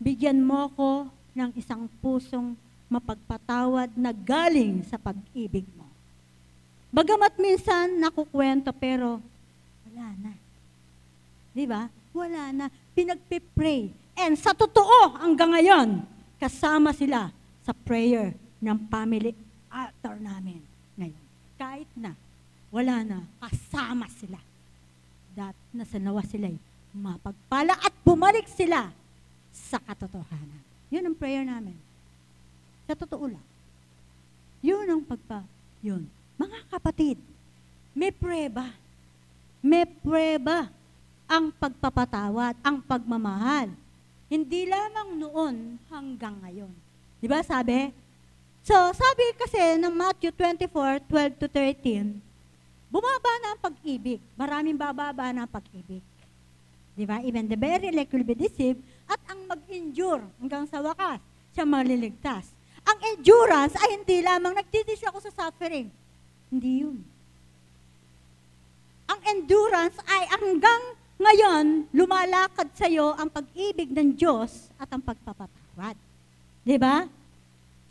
Speaker 1: bigyan mo ko ng isang pusong mapagpatawad na galing sa pag-ibig mo. Bagamat minsan nakukwento pero wala na. Di ba? Wala na. Pinagpipray. And sa totoo, hanggang ngayon, kasama sila sa prayer ng family altar namin. Kahit na, wala na, kasama sila. That nasa nawa sila mapagpala at bumalik sila sa katotohanan. Yun ang prayer namin. Sa totoo lang. Yun ang pagpa, yun. Mga kapatid, may preba. May preba ang pagpapatawad, ang pagmamahal. Hindi lamang noon hanggang ngayon. Di ba sabi? So, sabi kasi ng Matthew 24, 12 to 13, bumaba na ang pag-ibig. Maraming bababa na ang pag-ibig. Di ba? Even the very elect will be deceived at ang mag-endure hanggang sa wakas, siya maliligtas. Ang endurance ay hindi lamang nagtitisi ako sa suffering. Hindi yun. Ang endurance ay hanggang ngayon, lumalakad sa iyo ang pag-ibig ng Diyos at ang pagpapatawad. Di ba?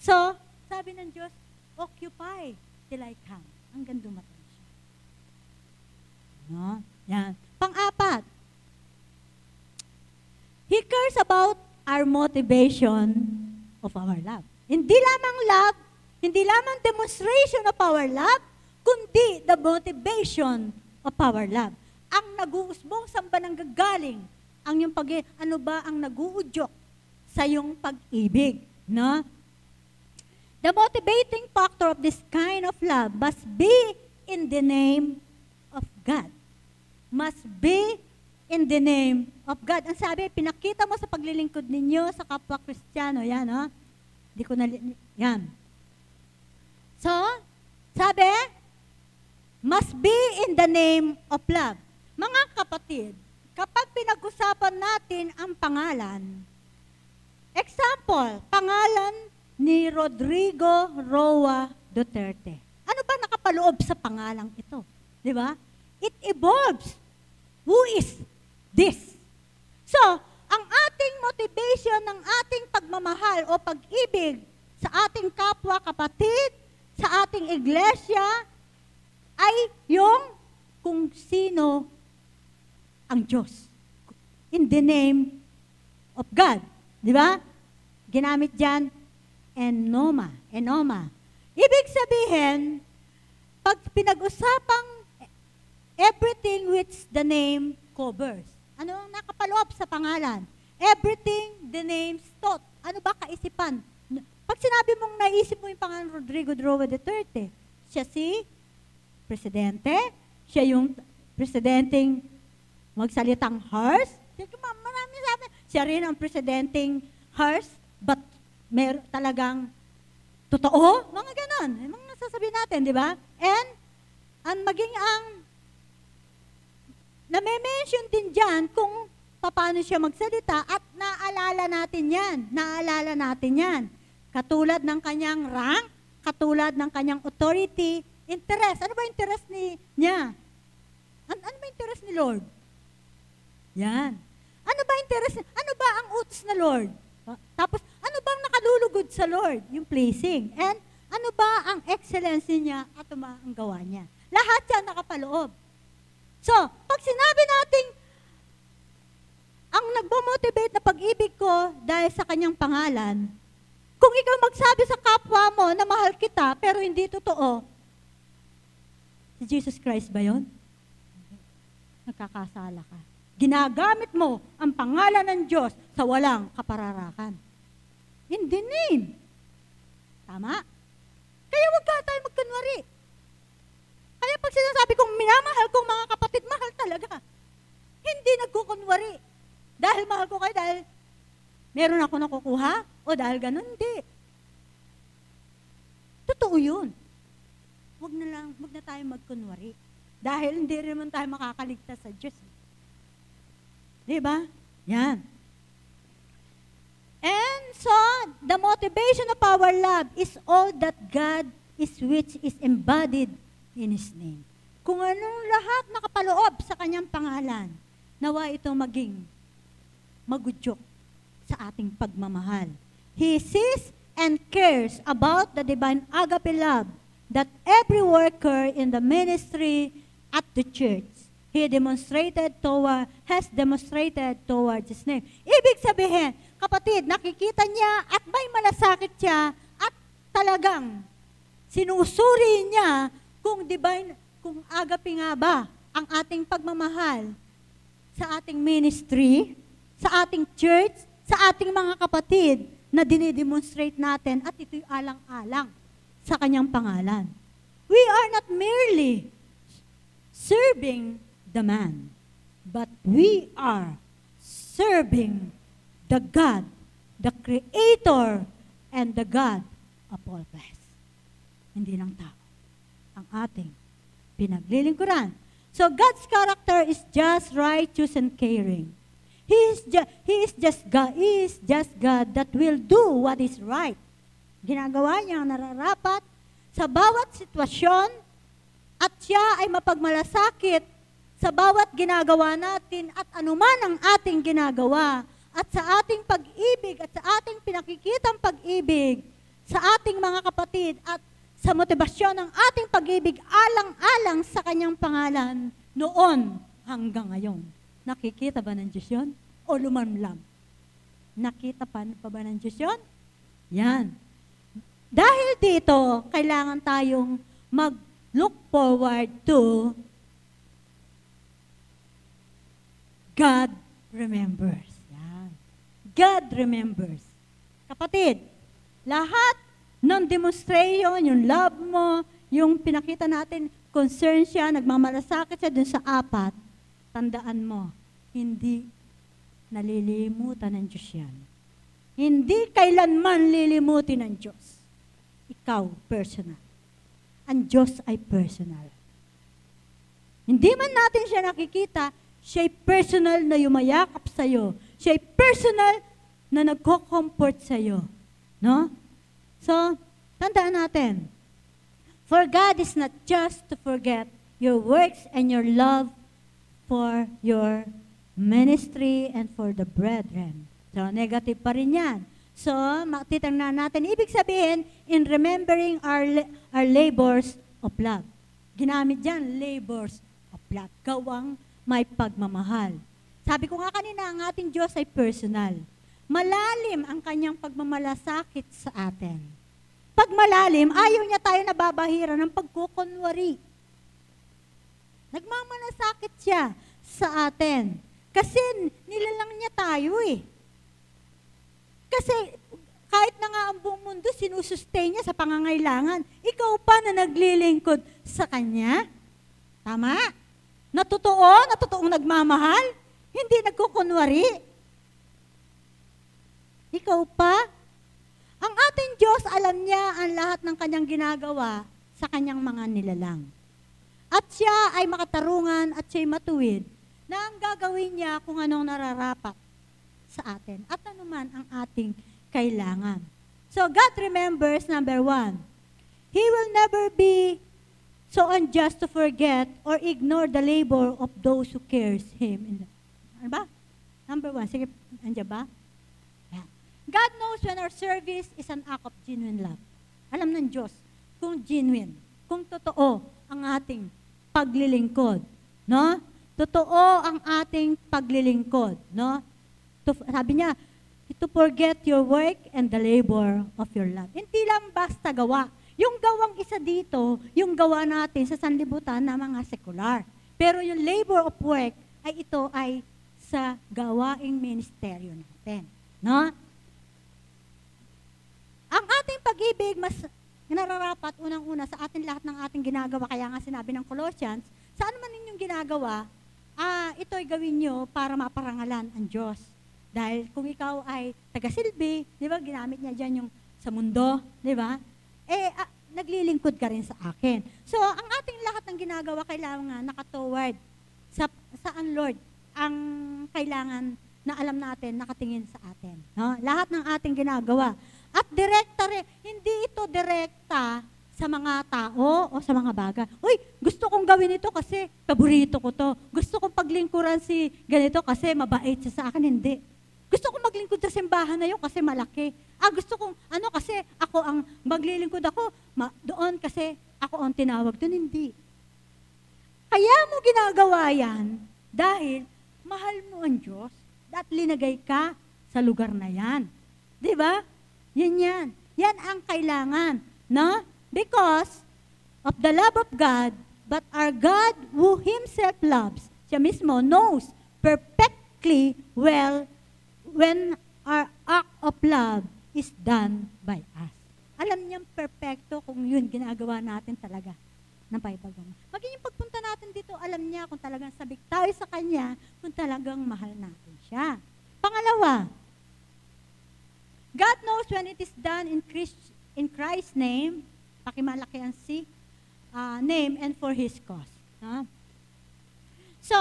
Speaker 1: So, sabi ng Diyos, occupy till I come. Hanggang dumating siya. No? Yan. Pang-apat, He cares about our motivation of our love. Hindi lamang love, hindi lamang demonstration of our love, kundi the motivation of our love. Ang nag-uusbong saan ba nang gagaling? Ang yung pag ano ba ang naguudyok sa yung pag-ibig, no? The motivating factor of this kind of love must be in the name of God. Must be in the name of God. Ang sabi, pinakita mo sa paglilingkod ninyo sa kapwa Kristiyano. Yan, no? Hindi ko na, yan. So, sabi, must be in the name of love. Mga kapatid, kapag pinag-usapan natin ang pangalan, example, pangalan ni Rodrigo Roa Duterte. Ano ba nakapaloob sa pangalang ito? Di ba? It evolves. Who is this? So, ang ating motivation ng ating pagmamahal o pag-ibig sa ating kapwa kapatid, sa ating iglesia, ay yung kung sino ang Diyos. In the name of God. Di ba? Ginamit dyan, enoma. Enoma. Ibig sabihin, pag pinag-usapang everything which the name covers. Ano ang nakapaloob sa pangalan? Everything the name taught. Ano ba kaisipan? Pag sinabi mong naisip mo yung pangalan Rodrigo Droga Duterte, siya si presidente, siya yung presidenteng magsalitang hers. Marami sabi, siya rin ang presidenteng hers, but mer talagang totoo, mga ganon. Mga nasasabihin natin, di ba? And, ang maging ang, name-mention din dyan kung paano siya magsalita at naalala natin yan. Naalala natin yan. Katulad ng kanyang rank, katulad ng kanyang authority, interest. Ano ba interest ni, niya? An ano ba interest ni Lord? Yan. Ano ba interest? Ano ba ang utos na Lord? Tapos, ano bang nakalulugod sa Lord? Yung pleasing. And ano ba ang excellency niya at ang gawa niya? Lahat yan nakapaloob. So, pag sinabi nating ang nagbo-motivate na pag-ibig ko dahil sa kanyang pangalan, kung ikaw magsabi sa kapwa mo na mahal kita pero hindi totoo, si Jesus Christ ba yon? Nagkakasala ka. Ginagamit mo ang pangalan ng Diyos sa walang kapararakan. In the name. Tama? Kaya wag ka tayo magkunwari. Kaya pag sinasabi kong minamahal kong mga kapatid, mahal talaga. Hindi nagkukunwari. Dahil mahal ko kayo, dahil meron ako nakukuha, o dahil ganun, hindi. Totoo yun. Huwag na lang, huwag na tayo magkunwari. Dahil hindi rin naman tayo makakaligtas sa Diyos. Di ba? Yan. And so, the motivation of our love is all that God is which is embodied in His name. Kung anong lahat nakapaloob sa kanyang pangalan, nawa ito maging magudyok sa ating pagmamahal. He sees and cares about the divine agape love that every worker in the ministry at the church he demonstrated toward, has demonstrated towards His name. Ibig sabihin, kapatid, nakikita niya at may malasakit siya at talagang sinusuri niya kung divine, kung agapi nga ba ang ating pagmamahal sa ating ministry, sa ating church, sa ating mga kapatid na dinidemonstrate natin at ito'y alang-alang sa kanyang pangalan. We are not merely serving the man, but we are serving the God, the Creator, and the God of all flesh. Hindi ng tao. Ang ating pinaglilingkuran. So God's character is just righteous and caring. He is, ju- he is just God. He is just God that will do what is right. Ginagawa niya ang nararapat sa bawat sitwasyon at siya ay mapagmalasakit sa bawat ginagawa natin at anuman ang ating ginagawa at sa ating pag-ibig at sa ating pinakikitang pag-ibig sa ating mga kapatid at sa motibasyon ng ating pag-ibig alang-alang sa kanyang pangalan noon hanggang ngayon. Nakikita ba ng Diyos yun? O lumamlam? Nakita pa, pa ba ng Diyos yun? Yan. Dahil dito, kailangan tayong mag-look forward to God remembers. Yan. God remembers. Kapatid, lahat ng demonstration, yung love mo, yung pinakita natin, concern siya, nagmamalasakit siya dun sa apat, tandaan mo, hindi nalilimutan ng Diyos yan. Hindi kailanman lilimutin ng Diyos. Ikaw, personal. Ang Diyos ay personal. Hindi man natin siya nakikita, Siya'y personal na yumayakap sa'yo. Siya'y personal na nagko-comfort sa'yo. No? So, tandaan natin. For God is not just to forget your works and your love for your ministry and for the brethren. So, negative pa rin yan. So, matitangnan natin. Ibig sabihin, in remembering our, our labors of love. Ginamit dyan, labors of love. Gawang may pagmamahal. Sabi ko nga kanina, ang ating Diyos ay personal. malalim ang kanyang pagmamalasakit sa atin. Pag malalim, ayaw niya tayo nababahira ng pagkukunwari. Nagmamalasakit siya sa atin. Kasi nilalang niya tayo eh. Kasi kahit na nga ang buong mundo, sinusustain niya sa pangangailangan. Ikaw pa na naglilingkod sa Kanya. Tama? Na totoo, na totoong nagmamahal, hindi nagkukunwari. Ikaw pa, ang ating Diyos, alam niya ang lahat ng kanyang ginagawa sa kanyang mga nilalang. At siya ay makatarungan at siya'y matuwid na ang gagawin niya kung anong nararapat sa atin at anuman ang ating kailangan. So God remembers, number one, He will never be so unjust to forget or ignore the labor of those who cares Him. Ano ba? Number one. Sige, andyan ba? God knows when our service is an act of genuine love. Alam ng Diyos kung genuine, kung totoo ang ating paglilingkod. No? Totoo ang ating paglilingkod. No? To, sabi niya, to forget your work and the labor of your love. Hindi lang basta gawa. Yung gawang isa dito, yung gawa natin sa sanlibutan na mga sekular. Pero yung labor of work ay ito ay sa gawaing ministeryo natin. No? Ang ating pag-ibig mas nararapat unang-una sa atin lahat ng ating ginagawa. Kaya nga sinabi ng Colossians, saan man ninyong ginagawa, ah, ito'y gawin nyo para maparangalan ang Diyos. Dahil kung ikaw ay tagasilbi, di ba, ginamit niya dyan yung sa mundo, di ba? Eh, ah, naglilingkod ka rin sa akin. So, ang ating lahat ng ginagawa, kailangan nakatoward sa, saan, Lord, ang kailangan na alam natin, nakatingin sa atin. No? Lahat ng ating ginagawa. At direkta rin, hindi ito direkta sa mga tao o sa mga bagay. Uy, gusto kong gawin ito kasi paborito ko to. Gusto kong paglingkuran si ganito kasi mabait siya sa akin. Hindi. Gusto kong maglingkod sa simbahan na yun kasi malaki. Ah, gusto kong, ano kasi ako ang maglilingkod ako, ma, doon kasi ako ang tinawag doon. Hindi. Kaya mo ginagawa yan dahil mahal mo ang Diyos at linagay ka sa lugar na yan. Di ba? Yan yan. Yan ang kailangan. No? Because of the love of God, but our God who Himself loves, siya mismo knows perfectly well when our act of love is done by us. Alam niyang perfecto kung yun ginagawa natin talaga ng Bible naman. Maging yung pagpunta natin dito, alam niya kung talagang sabik tayo sa Kanya, kung talagang mahal natin siya. Pangalawa, God knows when it is done in, Christ, in Christ's name, pakimalaki ang si, uh, name and for His cause. Huh? So,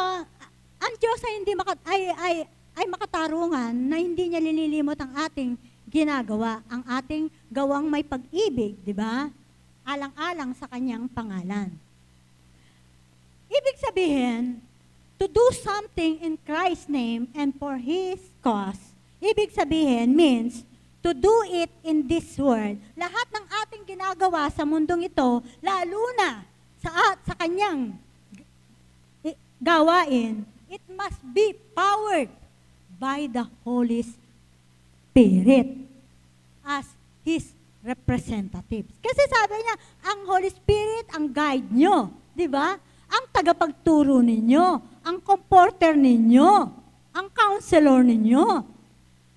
Speaker 1: ang Diyos ay hindi maka, ay, ay, ay makatarungan na hindi niya lililimot ang ating ginagawa, ang ating gawang may pag-ibig, di ba? Alang-alang sa kanyang pangalan. Ibig sabihin, to do something in Christ's name and for His cause, ibig sabihin means to do it in this world. Lahat ng ating ginagawa sa mundong ito, lalo na sa, sa kanyang gawain, it must be powered by the Holy Spirit as His representatives. Kasi sabi niya, ang Holy Spirit ang guide nyo. Di ba? Ang tagapagturo ninyo, ang comforter ninyo, ang counselor ninyo.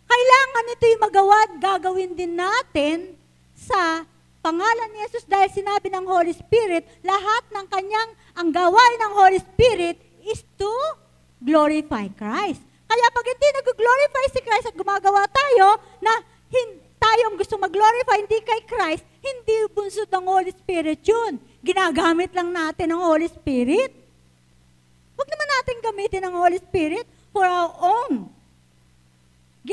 Speaker 1: Kailangan ito'y magawa at gagawin din natin sa pangalan ni Jesus dahil sinabi ng Holy Spirit, lahat ng kanyang, ang gawain ng Holy Spirit is to glorify Christ. Kaya pag hindi nag-glorify si Christ at gumagawa tayo na hin- tayong gusto mag-glorify hindi kay Christ, hindi bunsod ng Holy Spirit yun. Ginagamit lang natin ang Holy Spirit. Huwag naman natin gamitin ang Holy Spirit for our own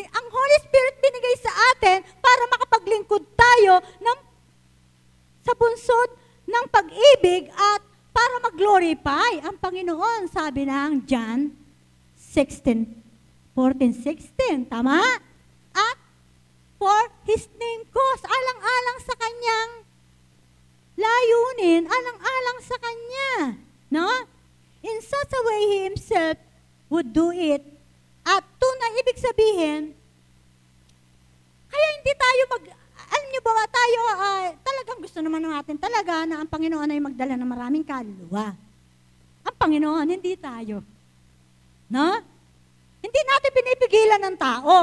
Speaker 1: ang Holy Spirit binigay sa atin para makapaglingkod tayo ng, sa bunsod ng pag-ibig at para mag-glorify ang Panginoon, sabi ng John 16, 14, 16. Tama? At for His name cause, alang-alang sa Kanyang layunin, alang-alang sa Kanya. No? In such a way, He Himself would do it at tunay, ibig sabihin, Kaya hindi tayo mag, alam niyo ba, tayo, ah, talagang gusto naman natin talaga na ang Panginoon ay magdala ng maraming kaluluwa. Ang Panginoon, hindi tayo. No? Hindi natin pinipigilan ng tao.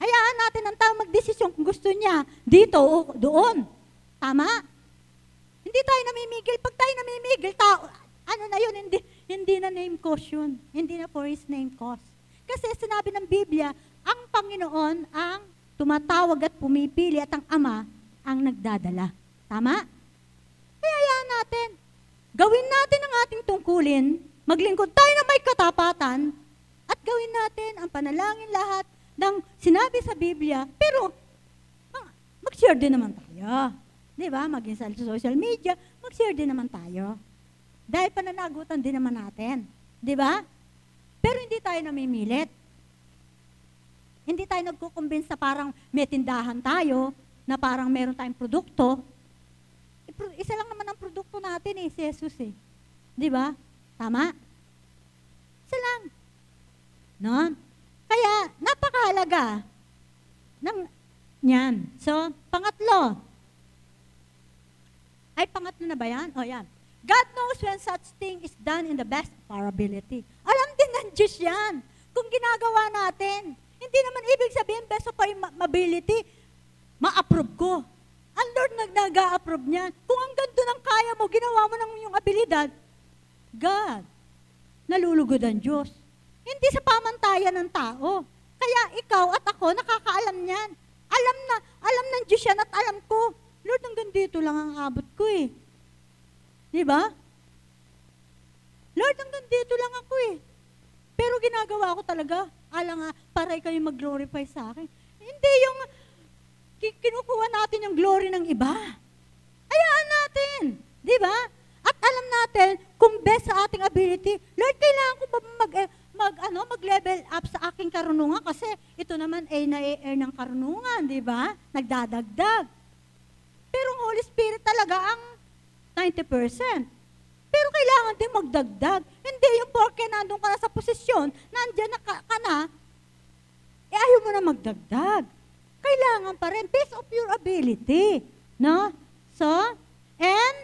Speaker 1: Hayaan natin ang tao magdesisyon kung gusto niya dito o doon. Tama? Hindi tayo namimigil. Pag tayo namimigil, tao, ano na yun, hindi, hindi na name cause yun. Hindi na for his name cause. Kasi sinabi ng Biblia, ang Panginoon ang tumatawag at pumipili at ang Ama ang nagdadala. Tama? Kaya hayaan natin. Gawin natin ang ating tungkulin, maglingkod tayo na may katapatan, at gawin natin ang panalangin lahat ng sinabi sa Biblia, pero mag-share din naman tayo. Di ba? Maging sa social media, mag-share din naman tayo. Dahil pananagutan din naman natin. Di ba? Pero hindi tayo namimilit. Hindi tayo nagkukumbins na parang may tindahan tayo, na parang meron tayong produkto. Eh, Isa lang naman ang produkto natin eh, si Jesus eh. Di ba? Tama? Isa lang. No? Kaya, napakahalaga ng yan. So, pangatlo. Ay, pangatlo na ba yan? O, yan. God knows when such thing is done in the best of our ability. Alam din ng Diyos yan. Kung ginagawa natin. Hindi naman ibig sabihin best of our ability, ma-approve ko. Ang Lord nag nag-a-approve niyan. Kung ang ganda ng kaya mo, ginawa mo ng iyong abilidad, God, nalulugod ang Diyos. Hindi sa pamantayan ng tao. Kaya ikaw at ako, nakakaalam niyan. Alam na, alam ng Diyos yan at alam ko, Lord, hanggang dito lang ang abot ko eh. Di ba? Lord, hanggang dito lang ako eh. Pero ginagawa ko talaga, ala nga, para kayo mag-glorify sa akin. Hindi yung ki- kinukuha natin yung glory ng iba. Hayaan natin. Di ba? At alam natin, kung best sa ating ability, Lord, kailangan ko ba mag, mag, ano, mag-level up sa aking karunungan kasi ito naman ay na-earn ng karunungan, di ba? Nagdadagdag. Pero ang Holy Spirit talaga ang 90%. Pero kailangan din magdagdag. Hindi yung porke nandun ka na sa posisyon, nandyan na ka, ka na, eh ayaw mo na magdagdag. Kailangan pa rin, base of your ability. No? So, and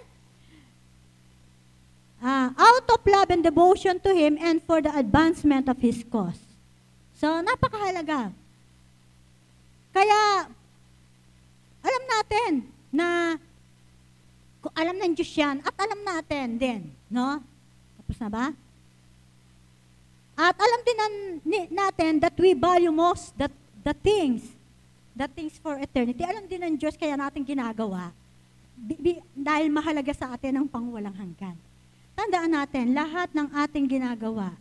Speaker 1: ah, out of love and devotion to Him and for the advancement of His cause. So, napakahalaga. Kaya, alam natin na alam ng Diyos yan, at alam natin din, no? Tapos na ba? At alam din natin that we value most the, the things, the things for eternity. Alam din ng Diyos kaya natin ginagawa dahil mahalaga sa atin ang pangwalang hanggan. Tandaan natin, lahat ng ating ginagawa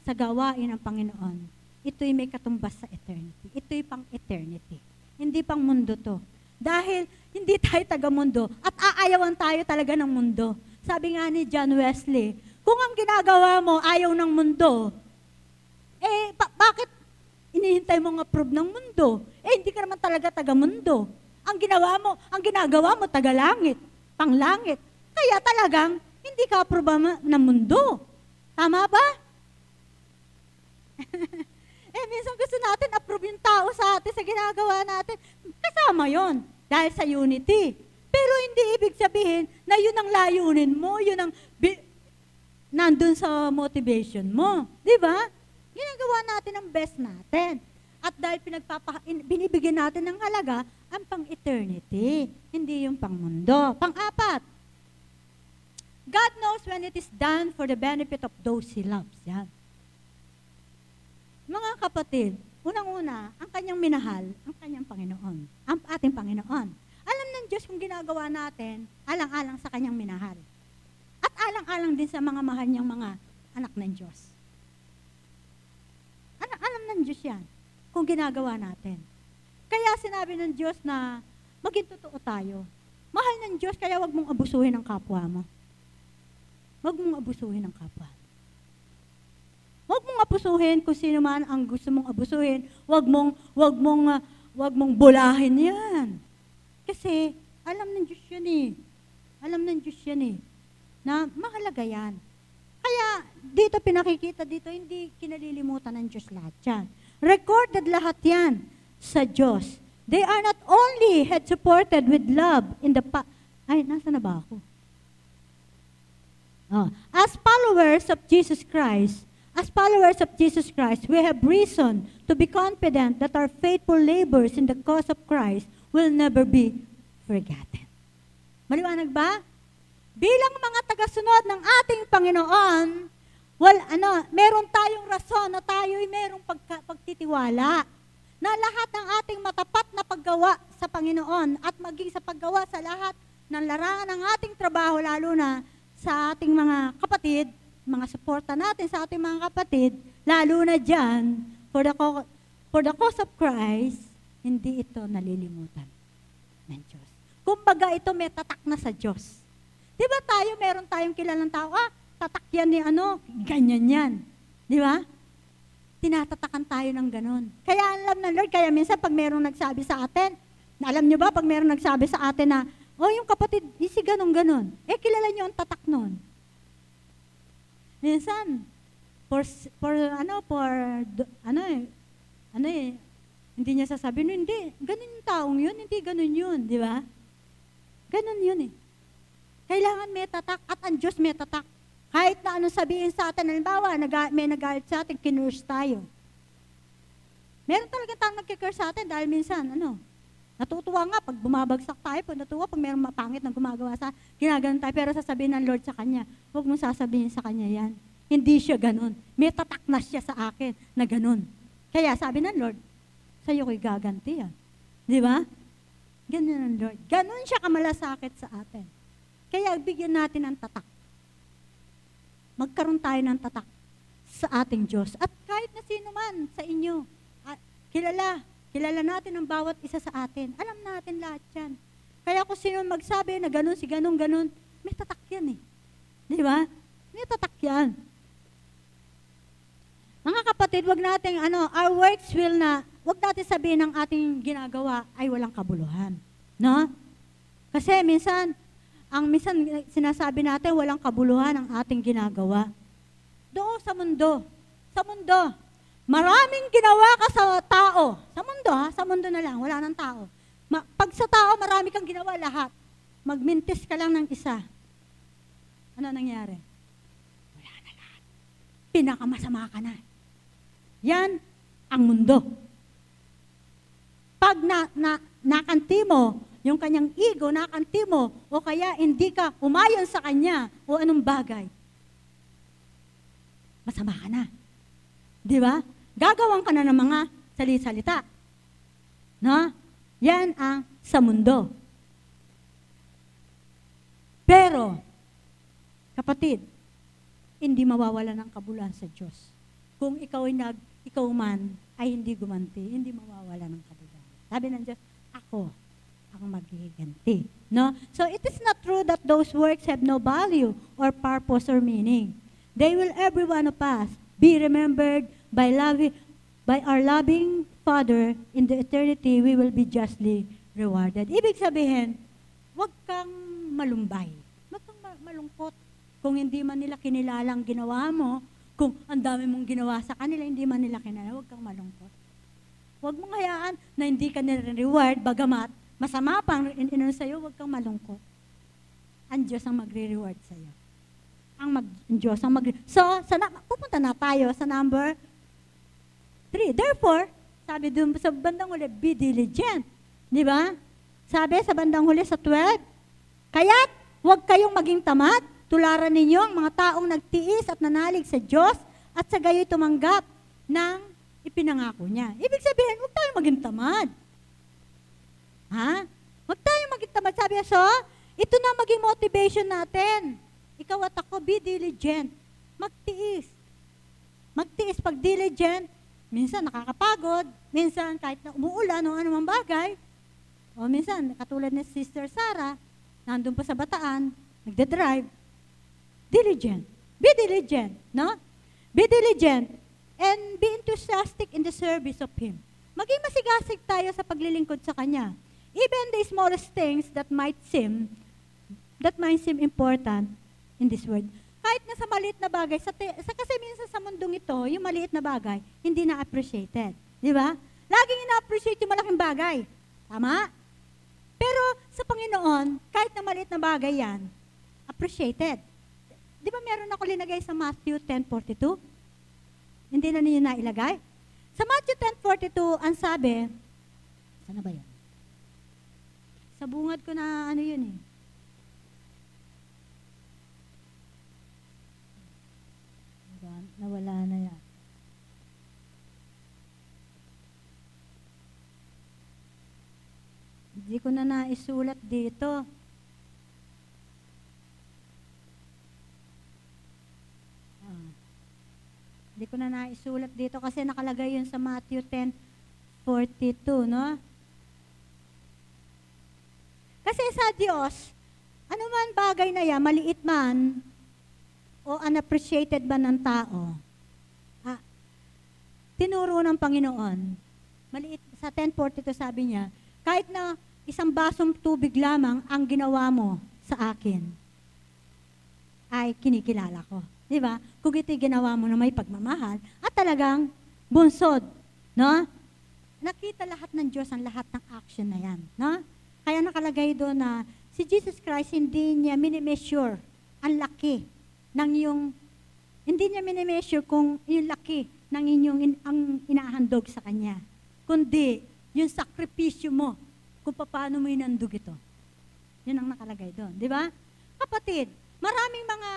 Speaker 1: sa gawain ng Panginoon, ito'y may katumbas sa eternity. Ito'y pang eternity. Hindi pang mundo to. Dahil hindi tayo taga-mundo at aayawan tayo talaga ng mundo. Sabi nga ni John Wesley, kung ang ginagawa mo ayaw ng mundo, eh pa- bakit inihintay mo nga approve ng mundo? Eh hindi ka naman talaga taga-mundo. Ang ginawa mo, ang ginagawa mo taga-langit, panglangit. Kaya talagang hindi ka approve ma- ng mundo. Tama ba? eh, minsan gusto natin approve yung tao sa atin sa ginagawa natin. Kasama yon dahil sa unity. Pero hindi ibig sabihin na yun ang layunin mo, yun ang bi- nandun sa motivation mo. Di ba? Ginagawa natin ang best natin. At dahil pinagpapa- in- binibigyan natin ng halaga, ang pang-eternity, hindi yung pang-mundo. Pang-apat, God knows when it is done for the benefit of those He loves. Yan. Mga kapatid, unang-una, ang kanyang minahal, ang kanyang Panginoon, ang ating Panginoon. Alam ng Diyos kung ginagawa natin, alang-alang sa kanyang minahal. At alang-alang din sa mga mahal niyang mga anak ng Diyos. Alam, alam ng Diyos yan, kung ginagawa natin. Kaya sinabi ng Diyos na maging totoo tayo. Mahal ng Diyos, kaya wag mong abusuhin ang kapwa mo. Wag mong abusuhin ang kapwa. Huwag mong abusuhin kung sino man ang gusto mong abusuhin. Huwag mong, huwag mong, ah, huwag mong bulahin yan. Kasi, alam ng Diyos yan eh. Alam ng Diyos yan eh. Na mahalaga yan. Kaya, dito pinakikita dito, hindi kinalilimutan ng Diyos lahat yan. Recorded lahat yan. sa Diyos. They are not only head supported with love in the pa- Ay, nasa na ba ako? Oh. As followers of Jesus Christ, as followers of Jesus Christ, we have reason to be confident that our faithful labors in the cause of Christ will never be forgotten. Maliwanag ba? Bilang mga tagasunod ng ating Panginoon, well, ano, meron tayong rason na tayo'y merong pagka, pagtitiwala na lahat ng ating matapat na paggawa sa Panginoon at maging sa paggawa sa lahat ng larangan ng ating trabaho, lalo na sa ating mga kapatid, mga suporta natin sa ating mga kapatid, lalo na dyan, for the, for the cause of Christ, hindi ito nalilimutan ng Diyos. Kumbaga ito may tatak na sa Diyos. Di ba tayo, meron tayong kilalang tao, ah, tatak yan ni ano, ganyan yan. Di ba? Tinatatakan tayo ng ganun. Kaya alam ng Lord, kaya minsan pag merong nagsabi sa atin, na alam nyo ba, pag merong nagsabi sa atin na, oh, yung kapatid, isi ganun ganon. Eh, kilala nyo ang tatak nun. Minsan, for, for ano, for, ano eh, ano eh, hindi niya sasabihin, hindi, ganun yung taong yun, hindi ganun yun, di ba? Ganun yun eh. Kailangan may tatak at ang Diyos may tatak. Kahit na ano sabihin sa atin, halimbawa, naga, may nagalit sa atin, kinurse tayo. Meron talaga tayong nagkikurse sa atin dahil minsan, ano, natutuwa nga pag bumabagsak tayo, pag natuwa pag mayroong mapangit na gumagawa sa, ginaganon tayo, pero sasabihin ng Lord sa kanya, huwag mo sasabihin sa kanya yan. Hindi siya ganun. May tatak na siya sa akin na ganun. Kaya sabi ng Lord, sa'yo ko'y gaganti yan. Di ba? Ganun ang Lord. Ganun siya kamalasakit sa atin. Kaya bigyan natin ng tatak. Magkaroon tayo ng tatak sa ating Diyos. At kahit na sino man sa inyo, kilala, kilala natin ang bawat isa sa atin. Alam natin lahat yan. Kaya kung sino magsabi na ganun, si ganun, ganun, may tatak yan eh. Di ba? May tatak yan. Mga kapatid, wag nating ano, our works will na, wag natin sabihin ng ating ginagawa ay walang kabuluhan. No? Kasi minsan, ang minsan sinasabi natin walang kabuluhan ang ating ginagawa. Doon sa mundo, sa mundo, maraming ginawa ka sa tao. Sa mundo ha, sa mundo na lang, wala nang tao. Ma- pag sa tao, marami kang ginawa lahat. Magmintis ka lang ng isa. Ano nangyari? Wala na lahat. Pinakamasama ka na. Yan ang mundo. Pag na, na, nakanti mo, yung kanyang ego, nakanti mo, o kaya hindi ka umayon sa kanya, o anong bagay, masama ka na. Di ba? Gagawan ka na ng mga sali-salita. No? Yan ang sa mundo. Pero, kapatid, hindi mawawala ng kabuluhan sa Diyos. Kung ikaw ay nag, ikaw man ay hindi gumanti, hindi mawawala ng kabuluhan. Sabi ng Diyos, ako ang maghihiganti. No? So it is not true that those works have no value or purpose or meaning. They will every one of us be remembered by loving by our loving Father in the eternity we will be justly rewarded. Ibig sabihin, huwag kang malumbay. Huwag kang ma- malungkot. Kung hindi man nila kinilala ang ginawa mo, kung ang dami mong ginawa sa kanila, hindi man nila kinilala, huwag kang malungkot. Huwag mong hayaan na hindi ka nire-reward, bagamat masama pang in sa'yo, huwag kang malungkot. Ang Diyos ang magre-reward sa'yo. Ang, mag, ang Diyos ang magre So, sa pupunta na tayo sa number 3. Therefore, sabi dun sa bandang huli, be diligent. Di ba? Sabi sa bandang huli sa 12, Kaya't huwag kayong maging tamad, tularan ninyo ang mga taong nagtiis at nanalig sa Diyos at sa gayo'y tumanggap ng ipinangako niya. Ibig sabihin, huwag tayong maging tamad. Ha? Huwag tayong maging tamad. Sabi niya, so, ito na maging motivation natin. Ikaw at ako, be diligent. Magtiis. Magtiis pag diligent, minsan nakakapagod, minsan kahit na umuulan o anumang bagay, o minsan, katulad ni Sister Sarah, nandun pa sa bataan, nagde-drive, diligent. Be diligent, no? Be diligent and be enthusiastic in the service of Him. Maging masigasig tayo sa paglilingkod sa Kanya. Even the smallest things that might seem, that might seem important in this world. Kahit na sa maliit na bagay, sa, sa kasi minsan sa mundong ito, yung maliit na bagay, hindi na appreciated. Di ba? Laging ina-appreciate yung malaking bagay. Tama? Pero sa Panginoon, kahit na maliit na bagay yan, appreciated. Di ba meron ako linagay sa Matthew 10.42? Hindi na ninyo nailagay? Sa Matthew 10.42, ang sabi, sana ba yun? Sa bungad ko na ano yun eh. Diba? Nawala na yan. Hindi ko na naisulat dito. Ah. Ko na naisulat dito kasi nakalagay yun sa Matthew 10, 42, no? Kasi sa Diyos, ano man bagay na yan, maliit man, o unappreciated man ng tao, ah, tinuro ng Panginoon, maliit, sa 1042 sabi niya, kahit na isang basong tubig lamang ang ginawa mo sa akin, ay kinikilala ko. Di ba? Kung ito'y ginawa mo na may pagmamahal, at talagang bunsod, no? Nakita lahat ng Diyos ang lahat ng action na yan, no? Kaya nakalagay doon na si Jesus Christ hindi niya minimeasure ang laki ng yung hindi niya minimeasure kung yung laki ng inyong in, ang inahandog sa kanya. Kundi yung sakripisyo mo kung paano mo inandog ito. Yun ang nakalagay doon, di ba? Kapatid, maraming mga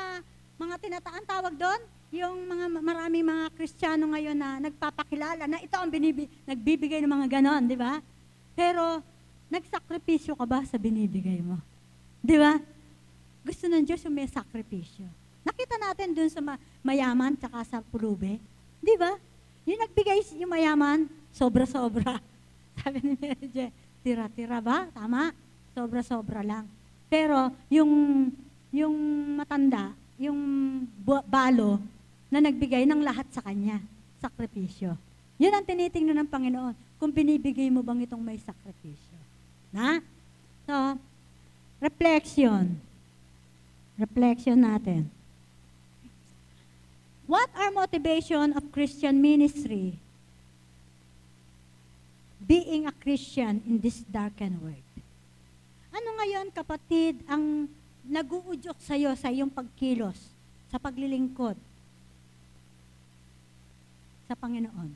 Speaker 1: mga tinataan tawag doon, yung mga maraming mga Kristiyano ngayon na nagpapakilala na ito ang binibi, nagbibigay ng mga ganon, di ba? Pero nagsakripisyo ka ba sa binibigay mo? Di ba? Gusto ng Diyos yung may sakripisyo. Nakita natin dun sa ma- mayaman tsaka sa pulube. Di ba? Yung nagbigay yung mayaman, sobra-sobra. Sabi ni Mary J, tira-tira ba? Tama? Sobra-sobra lang. Pero yung yung matanda, yung balo na nagbigay ng lahat sa kanya, sakripisyo. Yun ang tinitingnan ng Panginoon, kung binibigay mo bang itong may sakripisyo. Na? So, reflection. Reflection natin. What are motivation of Christian ministry? Being a Christian in this darkened world. Ano ngayon, kapatid, ang nag-uudyok sa iyo sa iyong pagkilos, sa paglilingkod sa Panginoon,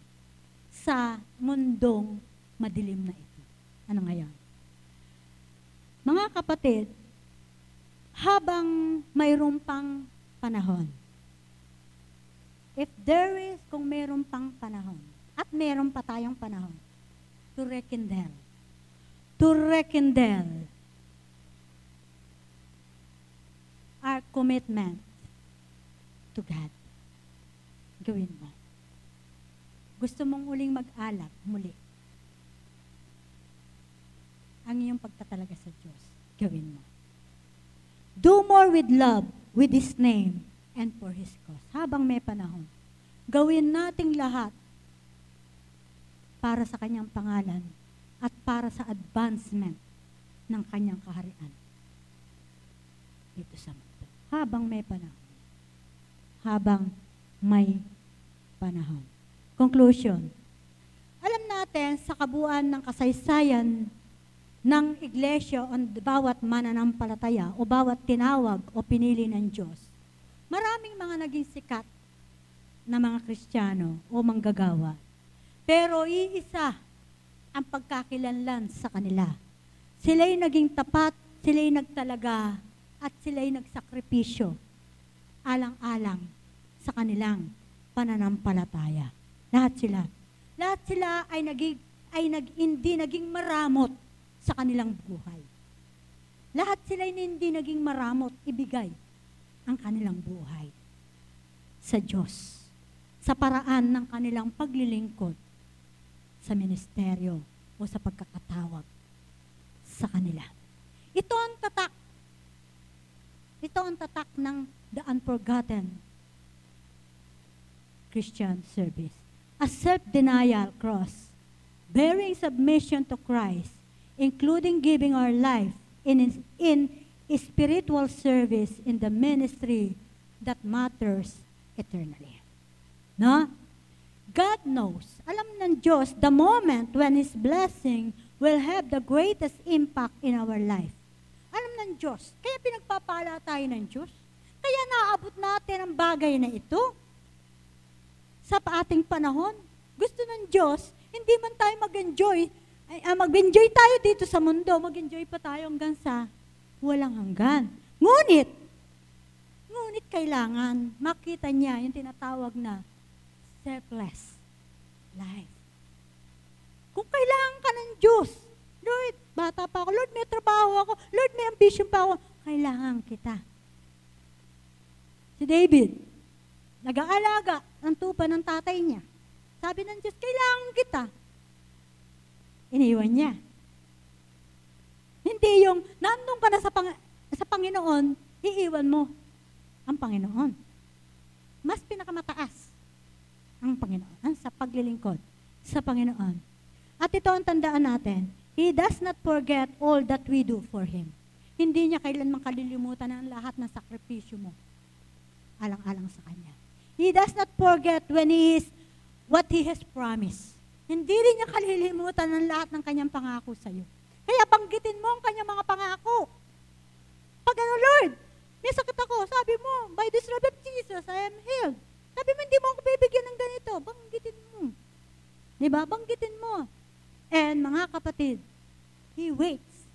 Speaker 1: sa mundong madilim na ito? Ano ngayon? Mga kapatid, habang mayroon pang panahon, if there is, kung mayroon pang panahon, at mayroon pa tayong panahon, to rekindle, to rekindle our commitment to God. Gawin mo. Gusto mong uling mag-alap, muli. Ang iyong pagtatalaga sa Diyos, gawin mo. Do more with love, with His name, and for His cause. Habang may panahon, gawin nating lahat para sa kanyang pangalan at para sa advancement ng kanyang kaharian dito sa mundo. Habang may panahon. Habang may panahon. Conclusion. Alam natin sa kabuuan ng kasaysayan ng iglesia o bawat mananampalataya o bawat tinawag o pinili ng Diyos, maraming mga naging sikat na mga Kristiyano o manggagawa. Pero iisa ang pagkakilanlan sa kanila. Sila'y naging tapat, sila'y nagtalaga, at sila'y nagsakripisyo alang-alang sa kanilang pananampalataya. Lahat sila. Lahat sila ay, naging, ay nag, hindi naging maramot sa kanilang buhay. Lahat sila ay hindi naging maramot, ibigay ang kanilang buhay sa Diyos. Sa paraan ng kanilang paglilingkod sa ministeryo o sa pagkakatawag sa kanila. Ito ang tatak. Ito ang tatak ng the unforgotten Christian service. A self-denial cross, bearing submission to Christ, including giving our life in, in spiritual service in the ministry that matters eternally. No? God knows, alam ng Diyos the moment when His blessing will have the greatest impact in our life. Alam ng Diyos. Kaya pinagpapala tayo ng Diyos. Kaya naabot natin ang bagay na ito sa ating panahon. Gusto ng Diyos, hindi man tayo mag-enjoy, ay, ah, mag-enjoy tayo dito sa mundo, mag-enjoy pa tayo hanggang sa walang hanggan. Ngunit, ngunit kailangan makita niya yung tinatawag na selfless life. Kung kailangan ka ng Diyos, Lord, bata pa ako, Lord, may trabaho ako, Lord, may ambition pa ako, kailangan kita. Si David, nag-aalaga ng tupa ng tatay niya. Sabi ng Diyos, kailangan kita. Iniwan niya. Hindi yung, nandun ka na sa, pang, sa Panginoon, iiwan mo ang Panginoon. Mas pinakamataas ang Panginoon sa paglilingkod sa Panginoon. At ito ang tandaan natin, He does not forget all that we do for Him. Hindi niya kailanman kalilimutan ang lahat ng sakripisyo mo. Alang-alang sa Kanya. He does not forget when He is what He has promised. Hindi rin niya kalilimutan ang lahat ng Kanyang pangako sa iyo. Kaya banggitin mo ang Kanyang mga pangako. Pag ano, Lord, may sakit ako, sabi mo, by the stripes of Jesus, I am healed. Sabi mo, hindi mo ako bibigyan ng ganito. Banggitin mo. Di ba? Banggitin mo. And mga kapatid, He waits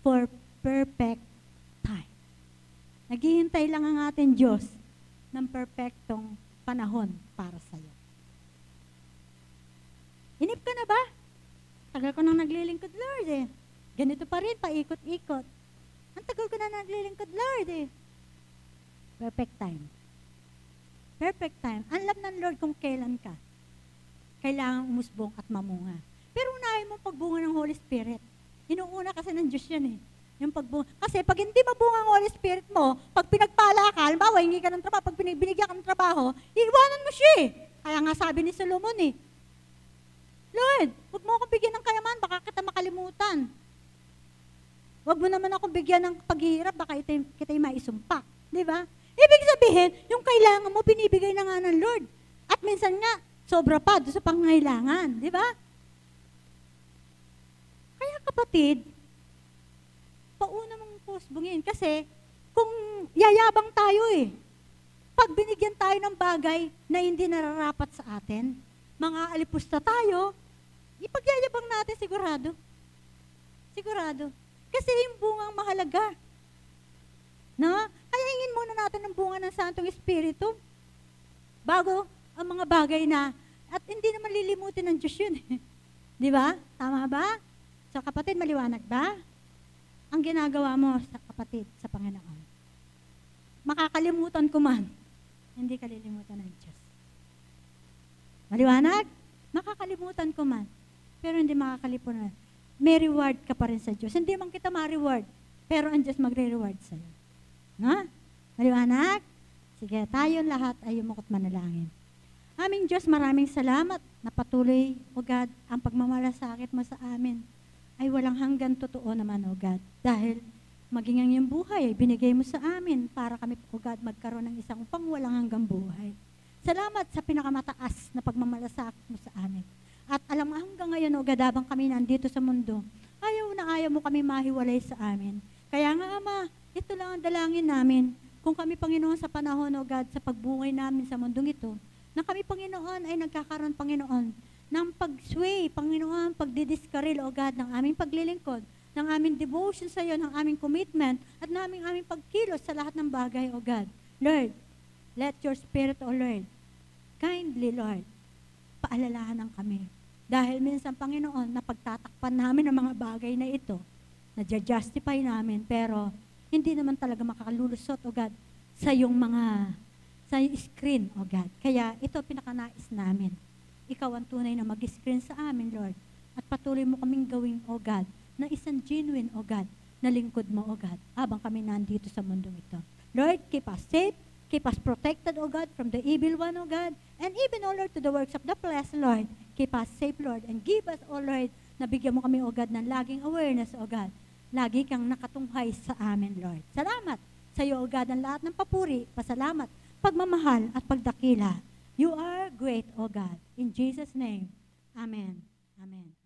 Speaker 1: for perfect time. Naghihintay lang ang ating Diyos ng perfectong panahon para sa iyo. Inip ka na ba? Tagal ko nang naglilingkod, Lord eh. Ganito pa rin, paikot-ikot. Ang tagal ko na naglilingkod, Lord eh. Perfect time. Perfect time. Alam ng Lord kung kailan ka. Kailangan umusbong at mamunga. Pero unahin mo pagbunga ng Holy Spirit. Inuuna kasi ng Diyos yan eh. Yung pagbunga. Kasi pag hindi mabunga ang Holy Spirit mo, pag pinagpala ka, halimbawa, hingi ka ng trabaho, pag binigyan ka ng trabaho, iiwanan mo siya eh. Kaya nga sabi ni Solomon eh, Lord, huwag mo akong bigyan ng kayaman, baka kita makalimutan. Huwag mo naman akong bigyan ng paghihirap, baka kita, kita maisumpa. Di ba? Ibig sabihin, yung kailangan mo, binibigay na nga ng Lord. At minsan nga, sobra pa doon sa pangangailangan. Di ba? Kaya kapatid, pauna mong pusbungin. Kasi, kung yayabang tayo eh, pag binigyan tayo ng bagay na hindi nararapat sa atin, mga alipusta tayo, ipagyayabang natin sigurado. Sigurado. Kasi yung bunga ang mahalaga. No? Kaya hingin muna natin ng bunga ng Santong Espiritu bago ang mga bagay na, at hindi naman lilimutin ng Diyos yun. Di ba? Tama ba? So kapatid, maliwanag ba? Ang ginagawa mo sa kapatid, sa Panginoon. Makakalimutan ko man, hindi kalilimutan ng Diyos. Maliwanag? Makakalimutan ko man, pero hindi makakalimutan. May reward ka pa rin sa Diyos. Hindi man kita ma-reward, pero ang Diyos magre-reward sa'yo. No? Maliwanag? Sige, tayo lahat ay umukot manalangin. Aming Diyos, maraming salamat na patuloy, O God, ang pagmamalasakit mo sa amin ay walang hanggan totoo naman, O God. Dahil maging ang iyong buhay ay binigay mo sa amin para kami, O God, magkaroon ng isang pang walang hanggang buhay. Salamat sa pinakamataas na pagmamalasakit mo sa amin. At alam mo, hanggang ngayon, O God, habang kami nandito sa mundo, ayaw na ayaw mo kami mahiwalay sa amin. Kaya nga, Ama, ito lang ang dalangin namin. Kung kami, Panginoon, sa panahon, O God, sa pagbungay namin sa mundong ito, na kami, Panginoon, ay nagkakaroon, Panginoon, ng pag-sway, Panginoon, pagdidiskaril, O God, ng aming paglilingkod, ng aming devotion sa iyo, ng aming commitment, at ng aming, aming pagkilos sa lahat ng bagay, O God. Lord, let your spirit, O Lord, kindly, Lord, paalalahanan kami. Dahil minsan, Panginoon, napagtatakpan namin ang mga bagay na ito, na justify namin, pero hindi naman talaga makakalulusot, O God, sa yung mga, sa screen, O God. Kaya ito pinakanais namin. Ikaw ang tunay na mag-screen sa amin, Lord. At patuloy mo kaming gawing, O God, na isang genuine, O God, na lingkod mo, O God, habang kami nandito sa mundong ito. Lord, keep us safe, keep us protected, O God, from the evil one, O God, and even, O Lord, to the works of the flesh, Lord. Keep us safe, Lord, and give us, O Lord, na bigyan mo kami, O God, ng laging awareness, O God. Lagi kang nakatunghay sa amin, Lord. Salamat sa iyo, O God, ang lahat ng papuri, pasalamat, pagmamahal at pagdakila You are great, O God. In Jesus' name, Amen. Amen.